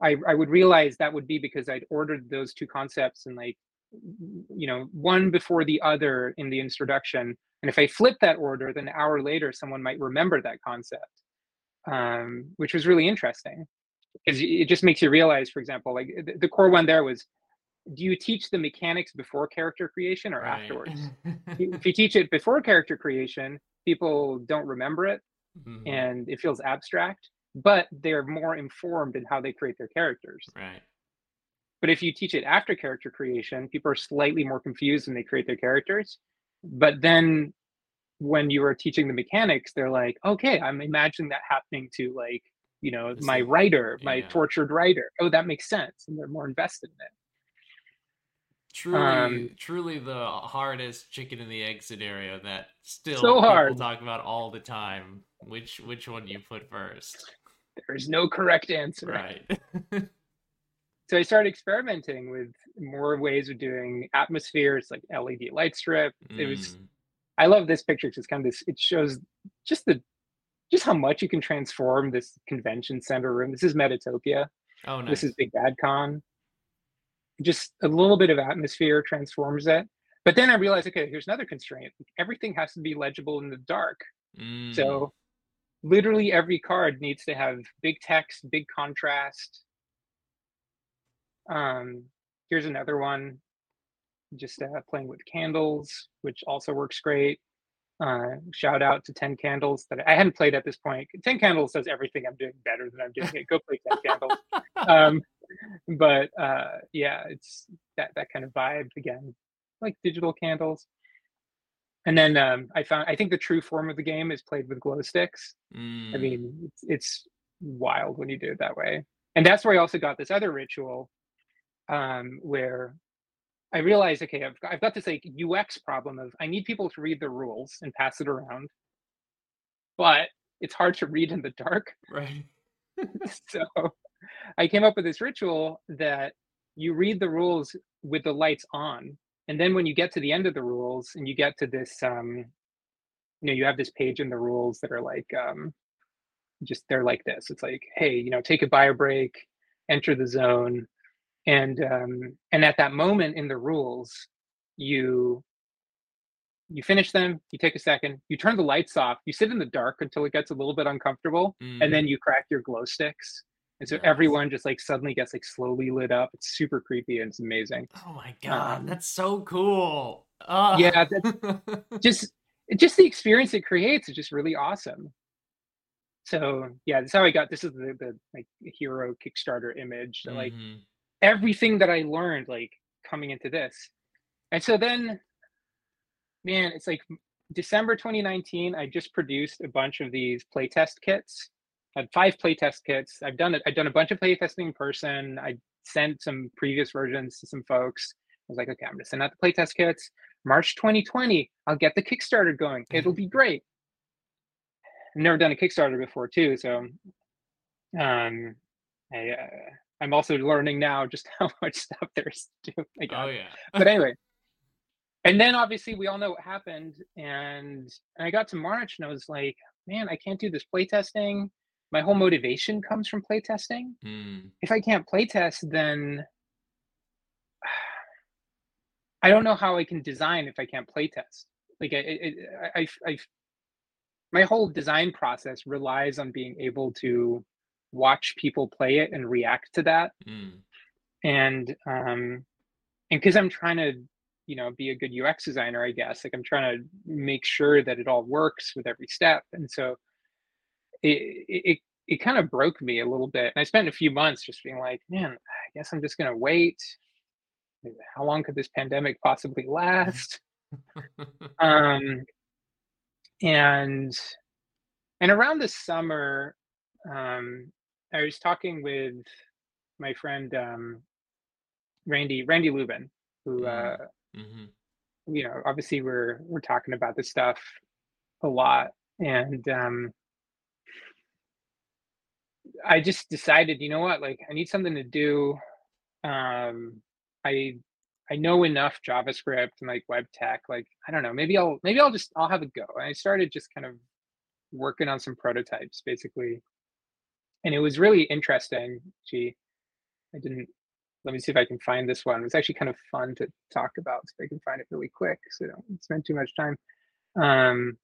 I, I would realize that would be because I'd ordered those two concepts and like you know one before the other in the introduction and if I flip that order then an hour later someone might remember that concept um, which was really interesting because it just makes you realize for example like the, the core one there was do you teach the mechanics before character creation or right. afterwards? if you teach it before character creation, people don't remember it mm-hmm. and it feels abstract. but they're more informed in how they create their characters. Right. But if you teach it after character creation, people are slightly more confused when they create their characters. But then when you are teaching the mechanics, they're like, okay, I'm imagining that happening to like, you know, This my is- writer, my yeah. tortured writer. Oh, that makes sense. And they're more invested in it. Truly, Um, truly the hardest chicken and the egg scenario that still So people hard. talk about all the time. Which which one do you put first? There's no correct answer. Right. So I started experimenting with more ways of doing atmospheres like LED light strip. It was Mm, I love this picture because it's kind of this. It shows just the just how much you can transform this convention center room. This is Metatopia. oh nice. This is Big Bad Con. Just a little bit of atmosphere transforms it. But then I realized, okay, here's another constraint. Everything has to be legible in the dark. Mm, So literally every card needs to have big text, big contrast. Um, here's another one, just uh, playing with candles, which also works great. Uh, shout out to 10 Candles that I hadn't played at this point. 10 Candles does everything I'm doing better than I'm doing it. Go play 10 Candles. Um, but uh, yeah, it's that, that kind of vibe again, like digital candles. And then um, I found I think the true form of the game is played with glow sticks. I mm, mean, it's, it's wild when you do it that way. And that's where I also got this other ritual um, where I realized, okay, I've got, I've got this like UX problem of I need people to read the rules and pass it around, but it's hard to read in the dark. right. so I came up with this ritual that you read the rules with the lights on. And then when you get to the end of the rules and you get to this, um, you know, you have this page in the rules that are like, um, just they're like this. It's like, hey, you know, take a bio break, enter the zone, and um, and at that moment in the rules, you you finish them, you take a second, you turn the lights off, you sit in the dark until it gets a little bit uncomfortable, Mm, and then you crack your glow sticks. And so Nice. everyone just like suddenly gets like slowly lit up. It's super creepy and it's amazing. oh my god, um, that's so cool. Ah. Yeah, Just just the experience it creates is just really awesome. So yeah, that's how I got this is the, the like hero Kickstarter image. that, Like everything that I learned like coming into this. And so then man, it's like December 2019, I just produced a bunch of these playtest kits. I had five playtest kits. I've done it. I've done a bunch of playtesting in person. I sent some previous versions to some folks. I was like, okay, I'm gonna send out the playtest kits. March 2020, I'll get the Kickstarter going. It'll be great. I've never done a Kickstarter before too, so um, I uh, I'm also learning now just how much stuff there's to do. Oh yeah. but anyway and then obviously we all know what happened and i got to march and i was like man i can't do this playtesting. My whole motivation comes from playtesting. Mm, if i can't playtest then i don't know how i can design if i can't playtest. Like I, I, I, I my whole design process relies on being able to watch people play it and react to that. Mm, and um and because i'm trying to you know be a good ux designer i guess. Like i'm trying to make sure that it all works with every step. And so it it, it kind of broke me a little bit. And i spent a few months just being like man i guess i'm just going to wait how long could this pandemic possibly last? Um and and around the summer um i was talking with my friend um randy randy lubin who Mm. uh mhm. you know obviously we're we're talking about this stuff a lot and um i just decided you know what like i need something to do. Um i i know enough javascript and like web tech like i don't know maybe i'll maybe i'll just i'll have a go. And i started just kind of working on some prototypes basically. And it was really interesting. Gee i didn't let me see if i can find this one. It's actually kind of fun to talk about so if i can find it really quick so I don't spend too much time. Um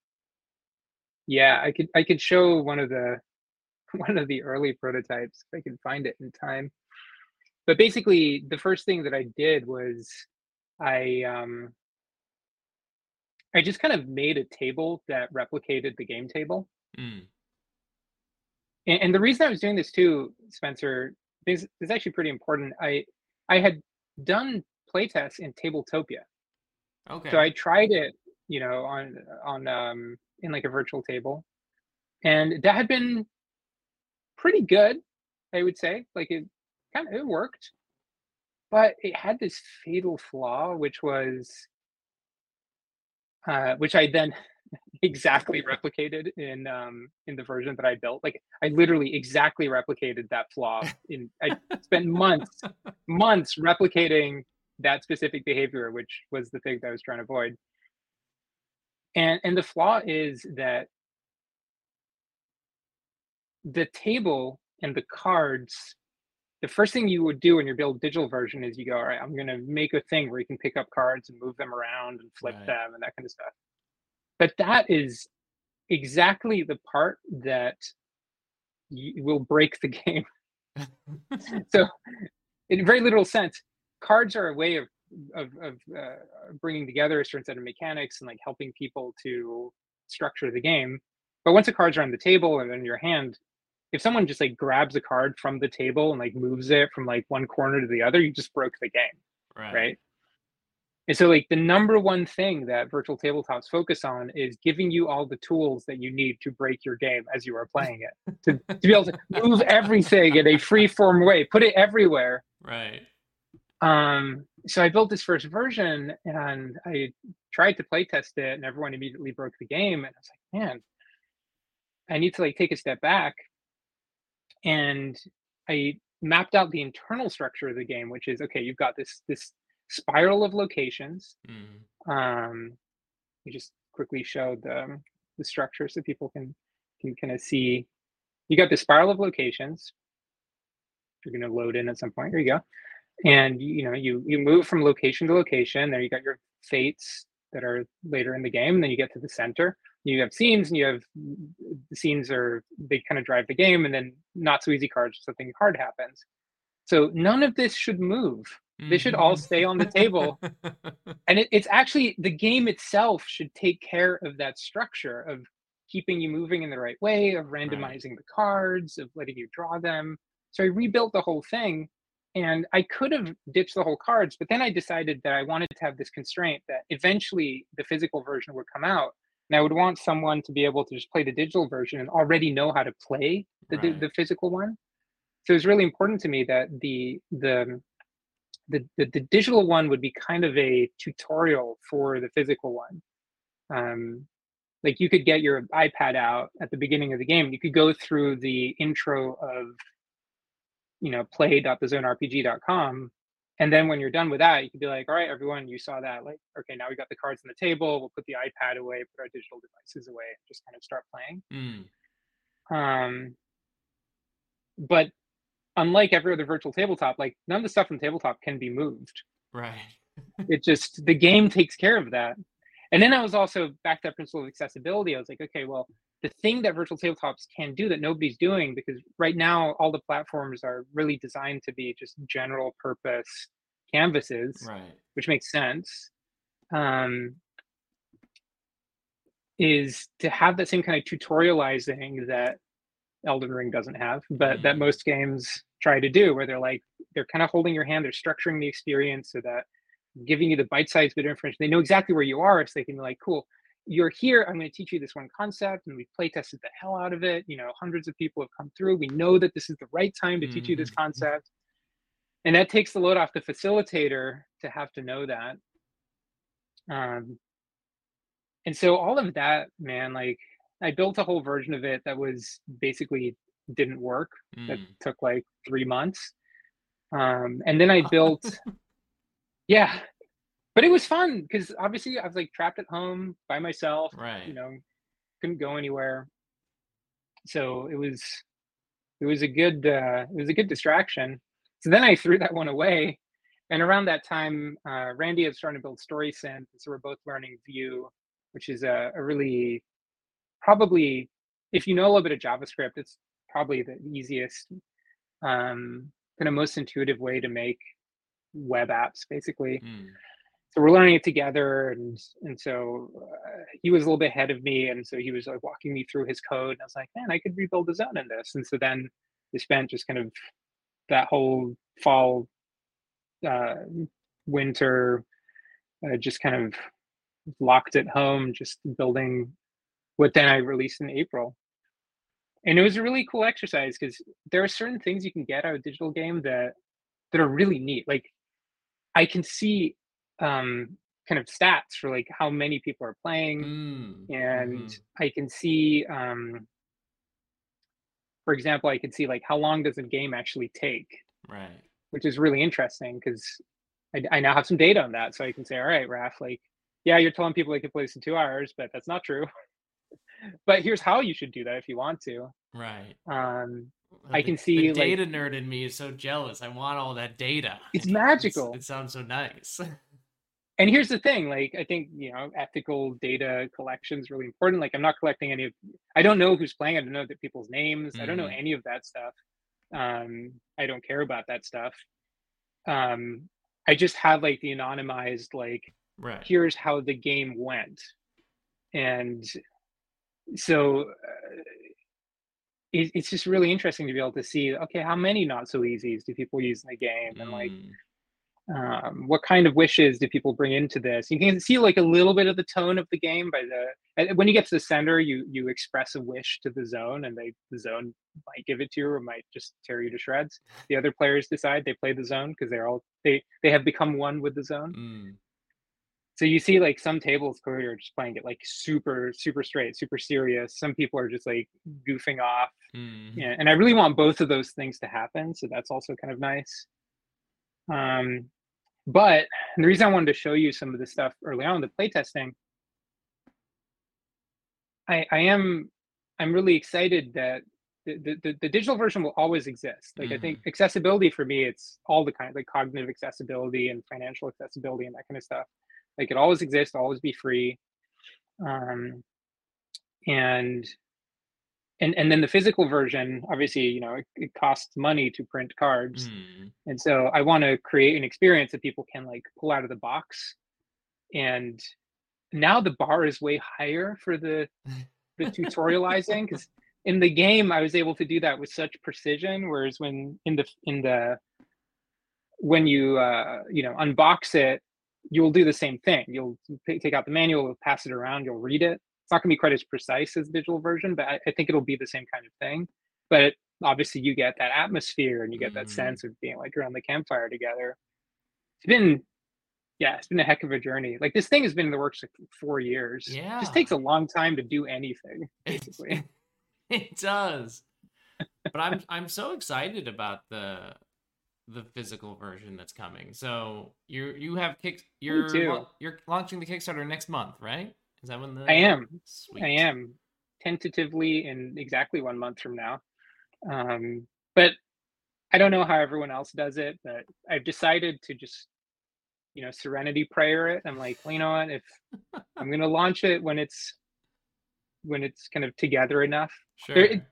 yeah i could i could show one of the one of the early prototypes if i can find it in time. But basically the first thing that i did was i um i just kind of made a table that replicated the game table. Mm, and, and the reason I was doing this too, Spencer, is, is actually pretty important. I I had done playtests in Tabletopia. Okay. So I tried it, you know, on on um in like a virtual table. And that had been pretty good, I would say. Like it kind of it worked. But it had this fatal flaw, which was uh, which I then exactly replicated in um in the version that I built. Like I literally exactly replicated that flaw in I spent months months replicating that specific behavior, which was the thing that I was trying to avoid. And and the flaw is that the table and the cards the first thing you would do when you build digital version is you go all right i'm going to make a thing where you can pick up cards and move them around and flip Right. them and that kind of stuff but that is exactly the part that y- will break the game. So in a very literal sense cards are a way of of, of uh, bringing together a certain set of mechanics and like helping people to structure the game. But once the cards are on the table and in your hand if someone just like grabs a card from the table and like moves it from like one corner to the other you just broke the game right. right and so like the number one thing that virtual tabletops focus on is giving you all the tools that you need to break your game as you are playing it to, to be able to move everything in a free form way put it everywhere Right. um so i built this first version and i tried to play test it and everyone immediately broke the game and i was like man i need to like take a step back and i mapped out the internal structure of the game which is okay you've got this this spiral of locations. Mm. um we just quickly showed the, the structure so people can can kind of see. You got the spiral of locations. You're going to load in at some point. Here you go. And you know you you move from location to location. There you got your fates that are later in the game. And then you get to the center. You have scenes and you have the scenes are they kind of drive the game and then not so easy cards something hard happens. So none of this should move they should all mm-hmm. stay on the table. And it, it's actually the game itself should take care of that structure of keeping you moving in the right way of randomizing the cards of letting you draw them. So i rebuilt the whole thing and i could have ditched the whole cards but then i decided that i wanted to have this constraint that eventually the physical version would come out and i would want someone to be able to just play the digital version and already know how to play the, the, Right. the physical one. So it's really important to me that the the the, the, the digital one would be kind of a tutorial for the physical one. Um, like you could get your iPad out at the beginning of the game. You could go through the intro of, you know, play.thezonerpg.com. And then when you're done with that, you could be like, all right, everyone, you saw that. Like, okay, now we got the cards on the table. We'll put the iPad away, put our digital devices away, and just kind of start playing. Mm. Um, but unlike every other virtual tabletop, like none of the stuff from tabletop can be moved. Right. It just the game takes care of that. And then I was also back to that principle of accessibility. I was like, okay, well, the thing that virtual tabletops can do that nobody's doing, because right now all the platforms are really designed to be just general purpose canvases, Right. which makes sense. Um, is to have that same kind of tutorializing that Elden Ring doesn't have, but that Mhm. most games try to do, where they're like they're kind of holding your hand, they're structuring the experience so that giving you the bite-sized bit of information. They know exactly where you are, so they can be like, "Cool, you're here. I'm going to teach you this one concept," and we play tested the hell out of it. You know, hundreds of people have come through. We know that this is the right time to teach you this Mhm. concept, and that takes the load off the facilitator to have to know that. Um, and so all of that, man, like I built a whole version of it that was basically didn't work. That Mm. took like three months. Um, and then I built, yeah, but it was fun because obviously I was like trapped at home by myself, Right. you know, couldn't go anywhere. So it was, it was a good, uh, it was a good distraction. So then I threw that one away. And around that time, uh, Randy had started to build StorySynth. So we're both learning Vue, which is a, a really probably, if you know a little bit of JavaScript, it's probably the easiest, um, kind of most intuitive way to make web apps, basically. Mm. so we're learning it together and and so uh, he was a little bit ahead of me and so he was like walking me through his code and i was like man i could rebuild a zone in this and so then we spent just kind of that whole fall uh, winter uh, just kind of locked at home just building what then i released in april and it was a really cool exercise because there are certain things you can get out of a digital game that that are really neat like i can see um, kind of stats for like how many people are playing, mm, and mm-hmm. I can see, um, for example, I can see like how long does a game actually take, right? Which is really interesting because I, I now have some data on that, so I can say, all right, Raph, like, yeah, you're telling people they can play this in two hours, but that's not true. but here's how you should do that if you want to. Right. Um, I can see the data like, nerd in me is so jealous. I want all that data. It's magical. It's, it sounds so nice. and here's the thing like i think you know ethical data collection is really important like i'm not collecting any of i don't know who's playing i don't know the people's names mm. i don't know mm. any of that stuff um i don't care about that stuff um i just have like the anonymized like right here's how the game went and so uh, it, it's just really interesting to be able to see okay how many not so easies do people use in the game? And like mm. um, what kind of wishes do people bring into this? You can see like a little bit of the tone of the game by the when you get to the center you you express a wish to the zone and they the zone might give it to you or might just tear you to shreds. The other players decide they play the zone because they're all they they have become one with the zone. Mm. So you see like some tables clearly are just playing it like super super straight super serious some people are just like goofing off mm. yeah and i really want both of those things to happen so that's also kind of nice um but the reason I wanted to show you some of this stuff early on, the playtesting, I, I am I'm really excited that the, the, the digital version will always exist. Like mm. I think mm-hmm. accessibility for me, it's all the kind of like cognitive accessibility and financial accessibility and that kind of stuff. It always exists, always be free. Um, and and and then the physical version obviously you know it, it costs money to print cards mm. and so i want to create an experience that people can like pull out of the box and now the bar is way higher for the the tutorializing because in the game i was able to do that with such precision whereas when in the in the when you uh you know unbox it you'll do the same thing you'll take out the manual pass it around you'll read it it's not going to be quite as precise as the digital version, but I, I, think it'll be the same kind of thing. But obviously, you get that atmosphere and you get that mm. sense of being like around the campfire together. It's been, yeah, it's been a heck of a journey. Like this thing has been in the works for four years. Yeah, it just takes a long time to do anything. Basically, it does. but I'm I'm so excited about the the physical version that's coming. So you you have kick you're you're launching the Kickstarter next month, right? Is that when the? I am. Sweet. I am tentatively in exactly one month from now. Um, but I don't know how everyone else does it, but I've decided to just, you know, serenity prayer it. I'm like, well, you know what? If I'm going to launch it when it's when it's kind of together enough. Sure. There, it,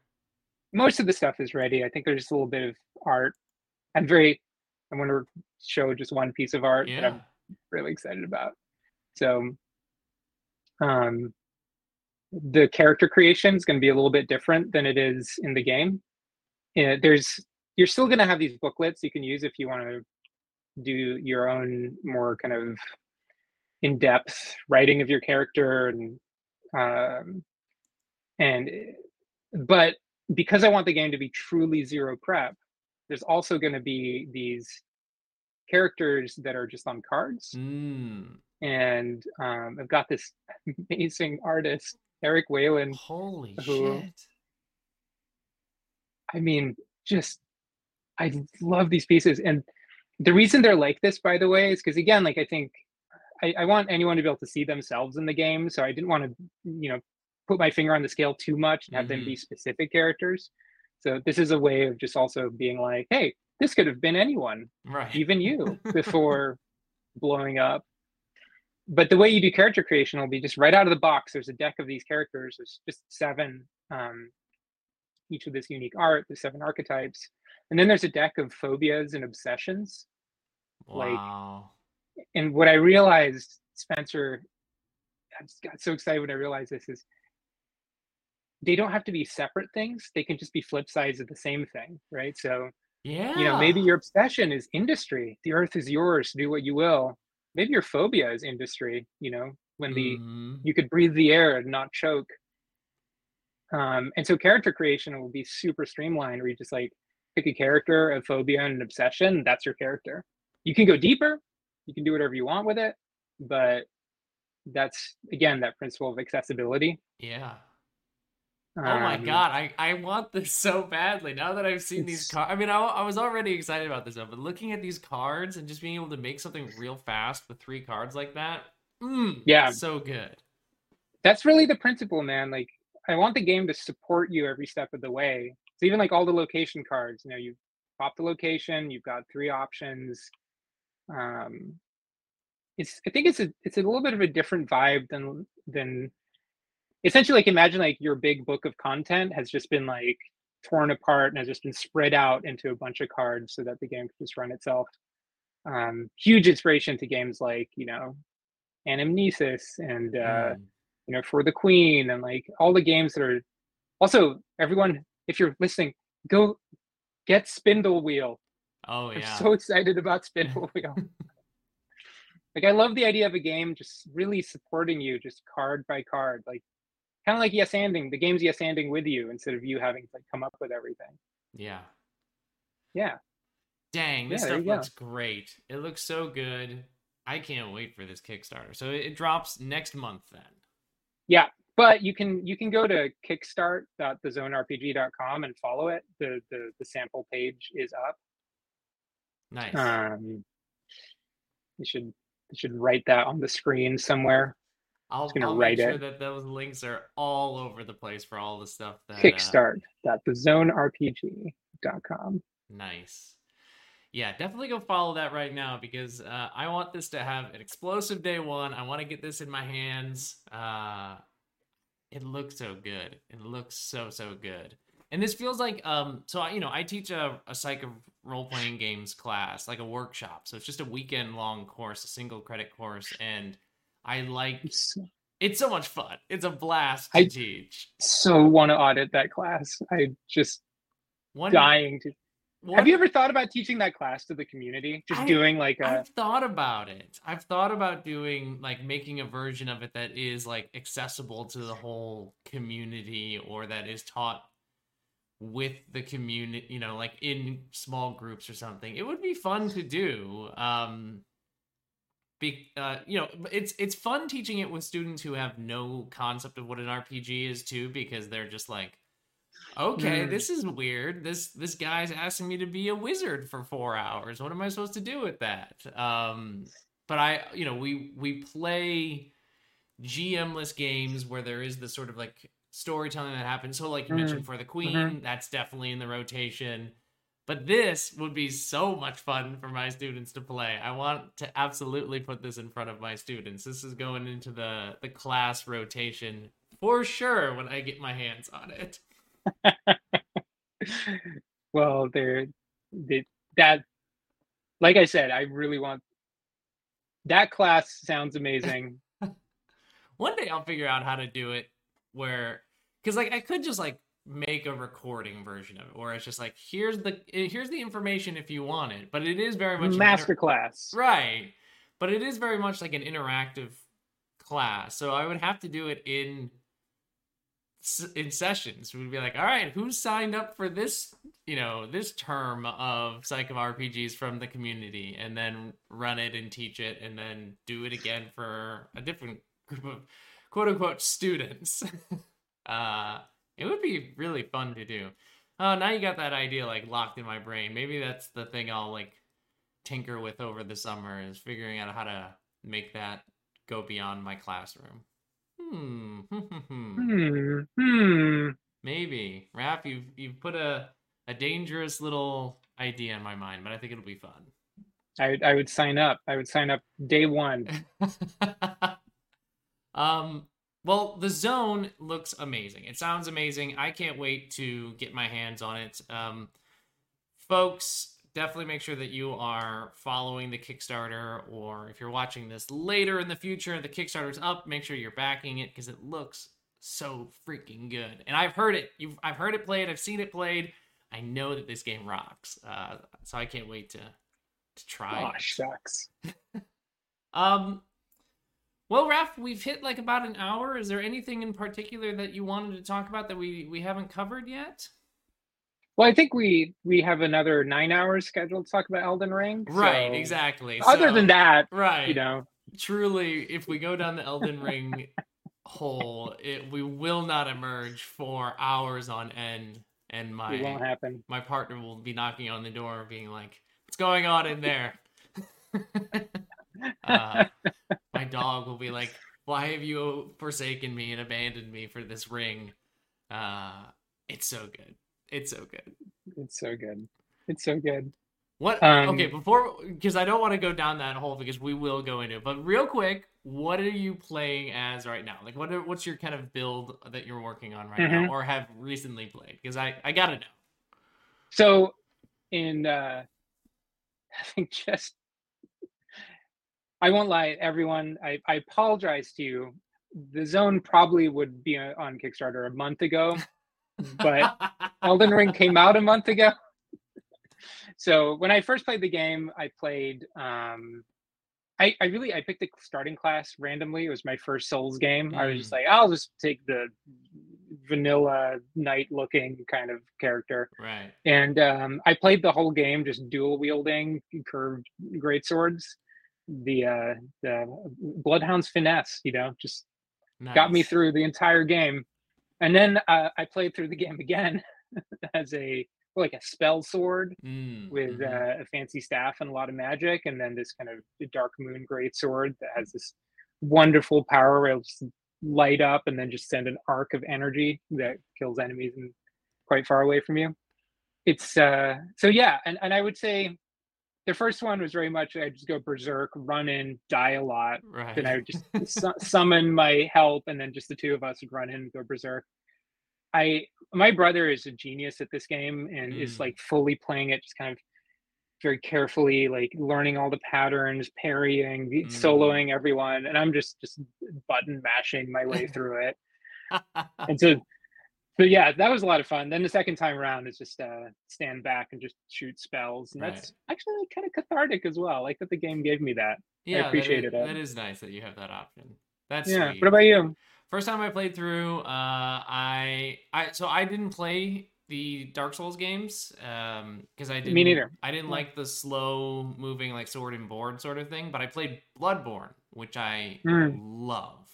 most of the stuff is ready. I think there's just a little bit of art. I'm very. I want to show just one piece of art yeah. that I'm really excited about. So um, the character creation is going to be a little bit different than it is in the game. there's you're still going to have these booklets you can use if you want to do your own more kind of in-depth writing of your character and um, and but because I want the game to be truly zero prep, there's also going to be these characters that are just on cards. Mm and um, I've got this amazing artist, Eric Whalen. Holy who, shit! I mean, just I love these pieces, and the reason they're like this, by the way, is because again, like I think I, I want anyone to be able to see themselves in the game, so I didn't want to, you know, put my finger on the scale too much and have mm-hmm. them be mm-hmm. specific characters. So this is a way of just also being like, hey, this could have been anyone, right? Even you, before blowing up but the way you do character creation will be just right out of the box. There's a deck of these characters. There's just seven, um, each with this unique art. the seven archetypes, and then there's a deck of phobias and obsessions. Wow. and what I realized, Spencer, I just got so excited when I realized this is they don't have to be separate things. They can just be flip sides of the same thing, right? So, Yeah. you know, maybe your obsession is industry. The earth is yours. Do what you will. Maybe your phobia is industry. You know, when the Mhm. you could breathe the air and not choke. Um, and so character creation will be super streamlined where you just like pick a character, a phobia, and an obsession. That's your character. You can go deeper, you can do whatever you want with it, but that's again that principle of accessibility. Yeah. Oh my Um, god, I, I want this so badly. Now that I've seen these cards, I mean, I, I was already excited about this but looking at these cards and just being able to make something real fast with three cards like that, mm, Yeah. so good. That's really the principle, man. Like I want the game to support you every step of the way. So even like all the location cards, you know, you pop the location, you've got three options. Um, it's I think it's a it's a little bit of a different vibe than than essentially like imagine like your big book of content has just been like torn apart and has just been spread out into a bunch of cards so that the game can just run itself. Um, huge inspiration to games like you know Anamnesis and uh, Mm. you know for the Queen and like all the games that are. Also, everyone, if you're listening, go get Spindlewheel. Oh yeah! I'm so excited about Spindle Wheel. like I love the idea of a game just really supporting you, just card by card, like kind of like yes anding. The game's yes anding with you instead of you having to like come up with everything. yeah. Yeah, Dang, this Yeah, stuff you go. looks great. It looks so good. I can't wait for this Kickstarter. So it, it drops next month then. yeah. But you can you can go to kickstart.thezonerpg.com and follow it. The the the sample page is up. Nice. Um, you should you should write that on the screen somewhere. I'll, I'll make sure it. that those links are all over the place for all the stuff that uh, Kickstart.thezonerpg.com. Nice. Yeah, definitely go follow that right now because uh, I want this to have an explosive day one. I want to get this in my hands. Uh, it looks so good. It looks so so good. And this feels like um. So I, you know, I teach a a psych of role playing games class, like a workshop. So it's just a weekend long course, a single credit course, and I like It's it's so much fun. It's a blast to I- teach. so want to audit that class. I just One, dying to. one- Have you ever thought about teaching that class to the community? Just I- doing like a I've thought about it. I've thought about doing like making a version of it that is like accessible to the whole community or that is taught with the community, you know, like in small groups or something. It would be fun to do. Um be, uh, you know, it's it's fun teaching it with students who have no concept of what an RPG is too, because they're just like, okay, Mm. this is weird. This this guy's asking me to be a wizard for four hours. What am I supposed to do with that? Um, but I, you know, we we play GMless games where there is this sort of like storytelling that happens. So, like you Mhm. mentioned, for the Queen, that's definitely in the rotation. But this would be so much fun for my students to play. I want to absolutely put this in front of my students. This is going into the the class rotation for sure when I get my hands on it. well, there, the, that, like I said, I really want that class. Sounds amazing. One day I'll figure out how to do it where cuz like I could just like make a recording version of it where it's just like here's the here's the information if you want it, but it is very much an inter- Master class. Right. But it is very much like an interactive class. So I would have to do it in in sessions. We'd be like, "All right, who signed up for this, you know, this term of Psych of RPGs from the community?" and then run it and teach it and then do it again for a different group of quote unquote students. uh it would be really fun to do. Oh, now you got that idea like locked in my brain. Maybe that's the thing I'll like tinker with over the summer is figuring out how to make that go beyond my classroom. Hmm. Hmm. Hmm. Maybe. Raph, you've you've put a a dangerous little idea in my mind, but I think it'll be fun. I, I would sign up. I would sign up day one. um well the zone looks amazing it sounds amazing i can't wait to get my hands on it um folks definitely make sure that you are following the Kickstarter, or if you're watching this later in the future, the Kickstarter's up. Make sure you're backing it because it looks so freaking good. And I've heard it. You've I've heard it played. I've seen it played. I know that this game rocks. Uh, so I can't wait to to try. Oh, shucks. um. Well, Raph, we've hit like about an hour. Is there anything in particular that you wanted to talk about that we we haven't covered yet? Well, I think we we have another nine hours scheduled to talk about Elden Ring. Right, exactly. Other So- than that, right, you know, truly, if we go down the Elden Ring hole, it we will not emerge for hours on end, and it won't my happen. my partner will be knocking on the door, being like, "What's going on in there?" uh, my dog will be like, "Why have you forsaken me and abandoned me for this ring?" Uh, it's so good. It's so good. It's so good. It's so good. What? Um, okay, before because I don't want to go down that hole because we will go into it. But real quick, what are you playing as right now? Like, what? Are, what's your kind of build that you're working on right Mhm. now, or have recently played? Because I I gotta know. So, in uh, I think just, I won't lie, everyone. I I apologize to you. The zone probably would be on Kickstarter a month ago, but Elden Ring came out a month ago. So when I first played the game, I played. Um, I, I really I picked a starting class randomly. It was my first Souls game. I was just like, I'll just take the vanilla knight looking kind of character. right. And um, I played the whole game just dual wielding curved great swords. The uh, the Bloodhound's finesse, you know, just got me through the entire game. And then uh, I played through the game again as a like a spell sword Mm, with mhm. uh, a fancy staff and a lot of magic, and then this kind of dark moon great sword that has this wonderful power where it'll just light up and then just send an arc of energy that kills enemies and quite far away from you. It's uh so yeah, and, and I would say the first one was very much I just go berserk, run in, die a lot, right. then I would just su- summon my help, and then just the two of us would run in and go berserk. I my brother is a genius at this game and is Mm. like fully playing it, just kind of very carefully, like learning all the patterns, parrying, Mm. soloing everyone, and I'm just just button mashing my way through it. And so, so yeah, that was a lot of fun. Then the second time around is just uh, stand back and just shoot spells, and that's actually kind of cathartic as well. Like that the game gave me that. yeah, that is- appreciated it. That is nice that you have that option. That's yeah. sweet. What about you? First time I played through, uh, I I so I didn't play the Dark Souls games um because I didn't Me neither. I didn't Yeah. like the slow moving like sword and board sort of thing, but I played Bloodborne, which I Mm. love.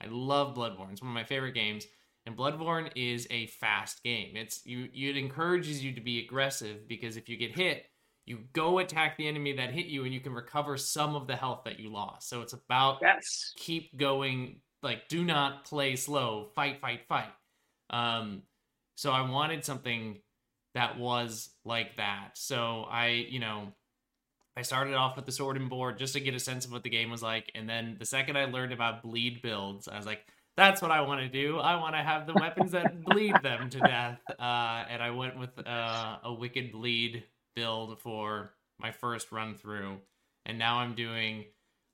I love Bloodborne. It's one of my favorite games. And Bloodborne is a fast game. It's you it encourages you to be aggressive because if you get hit, you go attack the enemy that hit you and you can recover some of the health that you lost. So it's about Yes. keep going like do not play slow fight fight fight um so i wanted something that was like that so i you know i started off with the sword and board just to get a sense of what the game was like and then the second i learned about bleed builds i was like that's what i want to do i want to have the weapons that bleed them to death uh and i went with uh, a wicked bleed build for my first run through and now i'm doing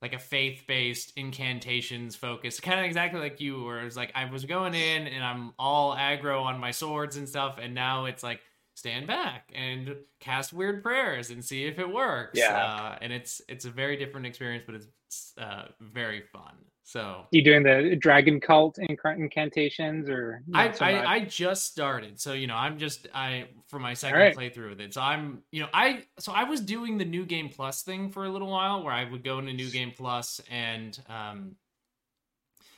like a faith-based incantations focus, kind of exactly like you, where it's like I was going in and I'm all aggro on my swords and stuff, and now it's like stand back and cast weird prayers and see if it works. Yeah. uh, and it's it's a very different experience, but it's uh, very fun. So You doing the dragon cult inc- incantations or I, so I? I just started, so you know I'm just I for my second right. playthrough with it. So I'm you know I so I was doing the new game plus thing for a little while, where I would go into new game plus and um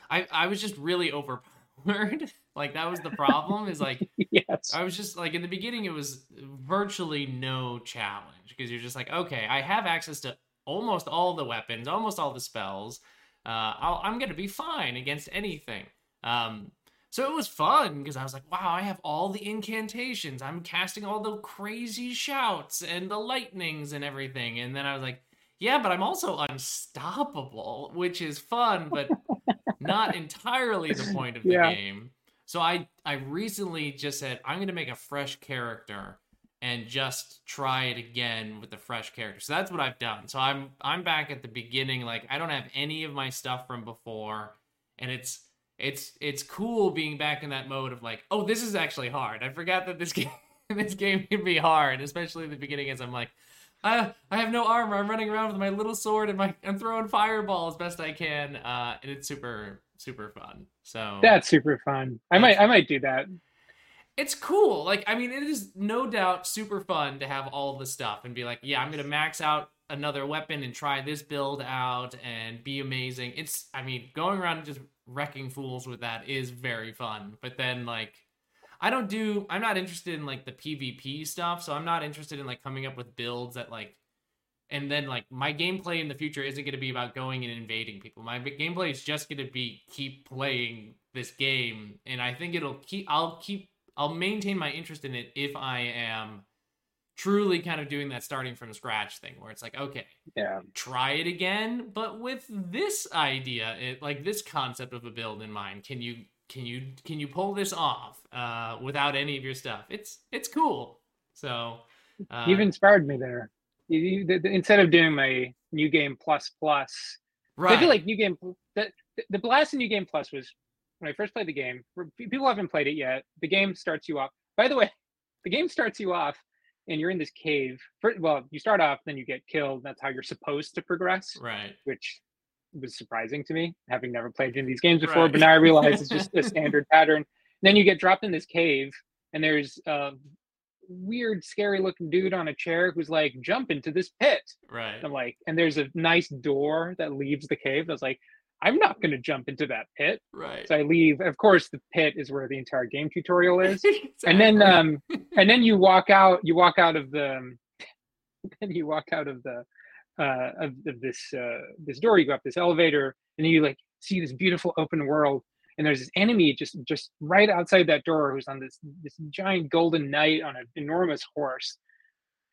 I I was just really overpowered. like that was the problem. Is like yes. I was just like in the beginning, it was virtually no challenge because you're just like, okay, I have access to almost all the weapons, almost all the spells. Uh, I'll, I'm gonna be fine against anything. Um, so it was fun because I was like, wow, I have all the incantations. I'm casting all the crazy shouts and the lightnings and everything. And then I was like, yeah, but I'm also unstoppable, which is fun, but not entirely the point of the Yeah. game. So I I recently just said I'm going to make a fresh character and just try it again with a fresh character. So that's what I've done. So I'm I'm back at the beginning like I don't have any of my stuff from before and it's it's it's cool being back in that mode of like, oh, this is actually hard. I forgot that this game this game can be hard, especially the beginning as I'm like, I I have no armor. I'm running around with my little sword and my I'm throwing fireballs best I can. Uh, and it's super super fun. So that's super fun. I might I might do that. It's cool. Like I mean, it is no doubt super fun to have all the stuff and be like, yeah, I'm gonna max out another weapon and try this build out and be amazing. It's I mean, going around and just wrecking fools with that is very fun. But then like I don't do I'm not interested in like the PvP stuff, so I'm not interested in like coming up with builds that like and then like my gameplay in the future isn't going to be about going and invading people. My gameplay is just going to be keep playing this game and I think it'll keep I'll keep I'll maintain my interest in it if I am truly kind of doing that starting from scratch thing where it's like okay yeah. try it again but with this idea it like this concept of a build in mind can you can you can you pull this off uh without any of your stuff? It's it's cool. So uh, you've inspired me there. You, you, the, the, instead of doing my new game plus plus right i feel like new game the, the blast in new game plus was when i first played the game people haven't played it yet the game starts you off by the way the game starts you off and you're in this cave. well, you start off, then you get killed. That's how you're supposed to progress. Right. Which was surprising to me, having never played any of these games before. Right. But now I realize it's just a standard pattern. And then you get dropped in this cave, and there's a weird, scary looking dude on a chair who's like, jump into this pit. Right. I'm like, and there's a nice door that leaves the cave. I was like, I'm not going to jump into that pit. Right. So I leave. Of course, the pit is where the entire game tutorial is. exactly. And then, um, and then you walk out. You walk out of the. Then you walk out of the, uh, of, of this uh, this door. You go up this elevator, and then you like see this beautiful open world. And there's this enemy just just right outside that door who's on this this giant golden knight on an enormous horse.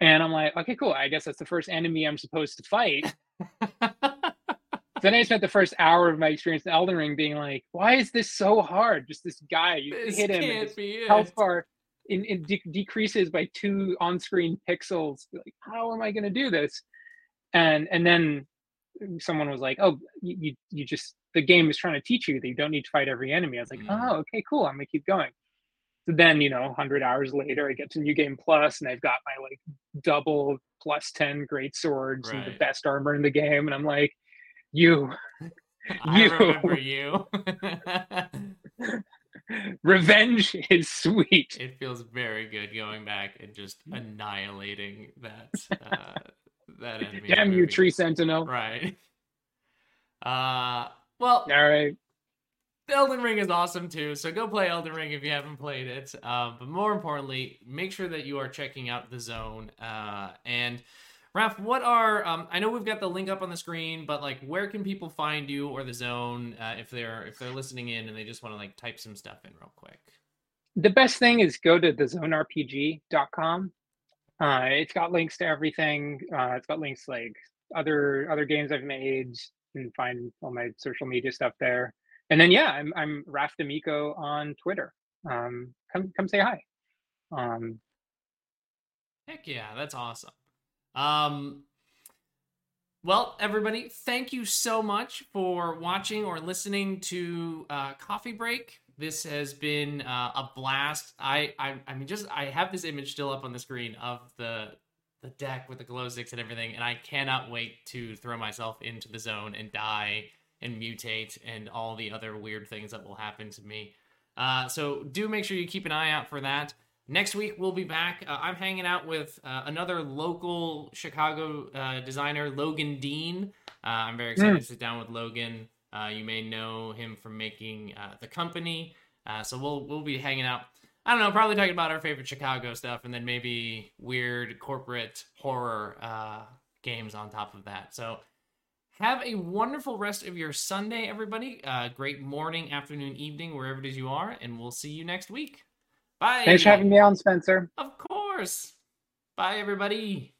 And I'm like, okay, cool. I guess that's the first enemy I'm supposed to fight. then I spent the first hour of my experience in Elden Ring being like, why is this so hard? Just this guy, you this hit him, and his health bar in, in de- decreases by two on-screen pixels. Like, how am I going to do this? And and then someone was like, oh, you, you just the game is trying to teach you that you don't need to fight every enemy. I was like, mm. oh, okay, cool. I'm gonna keep going. So then, you know, 100 hours later, I get to New Game Plus and I've got my like double plus 10 great swords right. and the best armor in the game. And I'm like, you. I you. remember you. Revenge is sweet. It feels very good going back and just annihilating that uh, that enemy. Damn you, Tree Sentinel. Right. Uh well all right. Elden Ring is awesome too, so go play Elden Ring if you haven't played it. Uh, but more importantly, make sure that you are checking out the zone uh, and Raph, what are um, I know we've got the link up on the screen, but like where can people find you or the zone uh, if they're if they're listening in and they just want to like type some stuff in real quick? The best thing is go to thezonerpg.com. Uh, it's got links to everything. Uh, it's got links like other other games I've made. and find all my social media stuff there. And then yeah, I'm I'm Raph D'Amico on Twitter. Um, come come say hi. Um, Heck yeah, that's awesome. Um, well, everybody, thank you so much for watching or listening to uh, Coffee Break. This has been uh, a blast. I, I, I mean, just I have this image still up on the screen of the the deck with the glow sticks and everything, and I cannot wait to throw myself into the zone and die and mutate and all the other weird things that will happen to me. Uh, so do make sure you keep an eye out for that. Next week, we'll be back. Uh, I'm hanging out with uh, another local Chicago uh, designer, Logan Dean. Uh, I'm very excited mm. to sit down with Logan. Uh, you may know him from making uh, The Company. so we'll we'll be hanging out. I don't know, probably talking about our favorite Chicago stuff, and then maybe weird corporate horror games on top of that. So have a wonderful rest of your Sunday, everybody. great morning, afternoon, evening, wherever it is you are, and we'll see you next week. Bye. Thanks for having me on, Spencer. Of course. Bye, everybody.